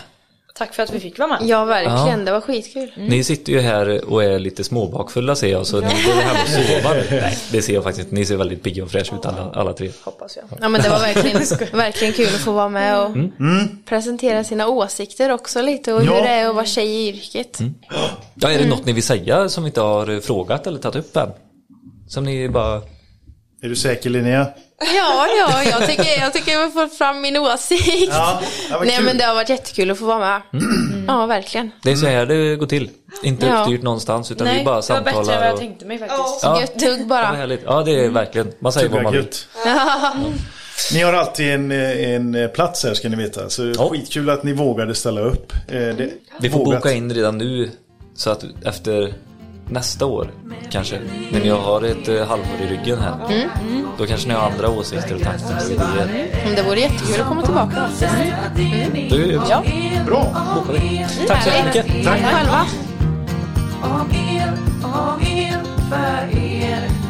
Tack för att vi fick vara med. ja verkligen. Det var skitkul. Ni sitter ju här och är lite småbakfulla ser jag, så ni går hem och sova nu. Nej, det ser jag faktiskt inte. Ni ser väldigt pigga och fräscha ut alla, alla tre. Hoppas jag. Ja men det var verkligen, verkligen kul att få vara med och Mm. presentera sina åsikter också lite och Ja. hur det är att vara tjej i yrket. Ja, är det något ni vill säga som vi inte har frågat eller tagit upp än? Som ni bara... Är du säker Linnea? Ja, ja, jag tycker jag, tycker jag har fått fram min åsikt. Ja, ja, Nej kul. men det har varit jättekul att få vara med. Ja, verkligen. Det är så här det går till. Inte Ja. uppstyrt någonstans utan vi Nej, bara det var bättre än vad samtalar. jag tänkte mig faktiskt. Ja. Göttugg Ja, vad bara. härligt. Ja, det är verkligen. Man säger vad man vill. Gött. Ni har alltid en, en plats här ska ni veta. Så Ja. skitkul att ni vågade ställa upp. Eh, Det, Vi får vågat. boka in redan nu så att efter nästa år kanske, när jag har ett eh, halvår i ryggen här, mm. mm. då kanske ni har andra åsikter och tankar och idéer. Mm, det vore jättekul att komma tillbaka. Mm. Då gör vi. Ja. Bra. Bokar vi. Tack så mycket. Tack. Själva. Om er, om er, för er.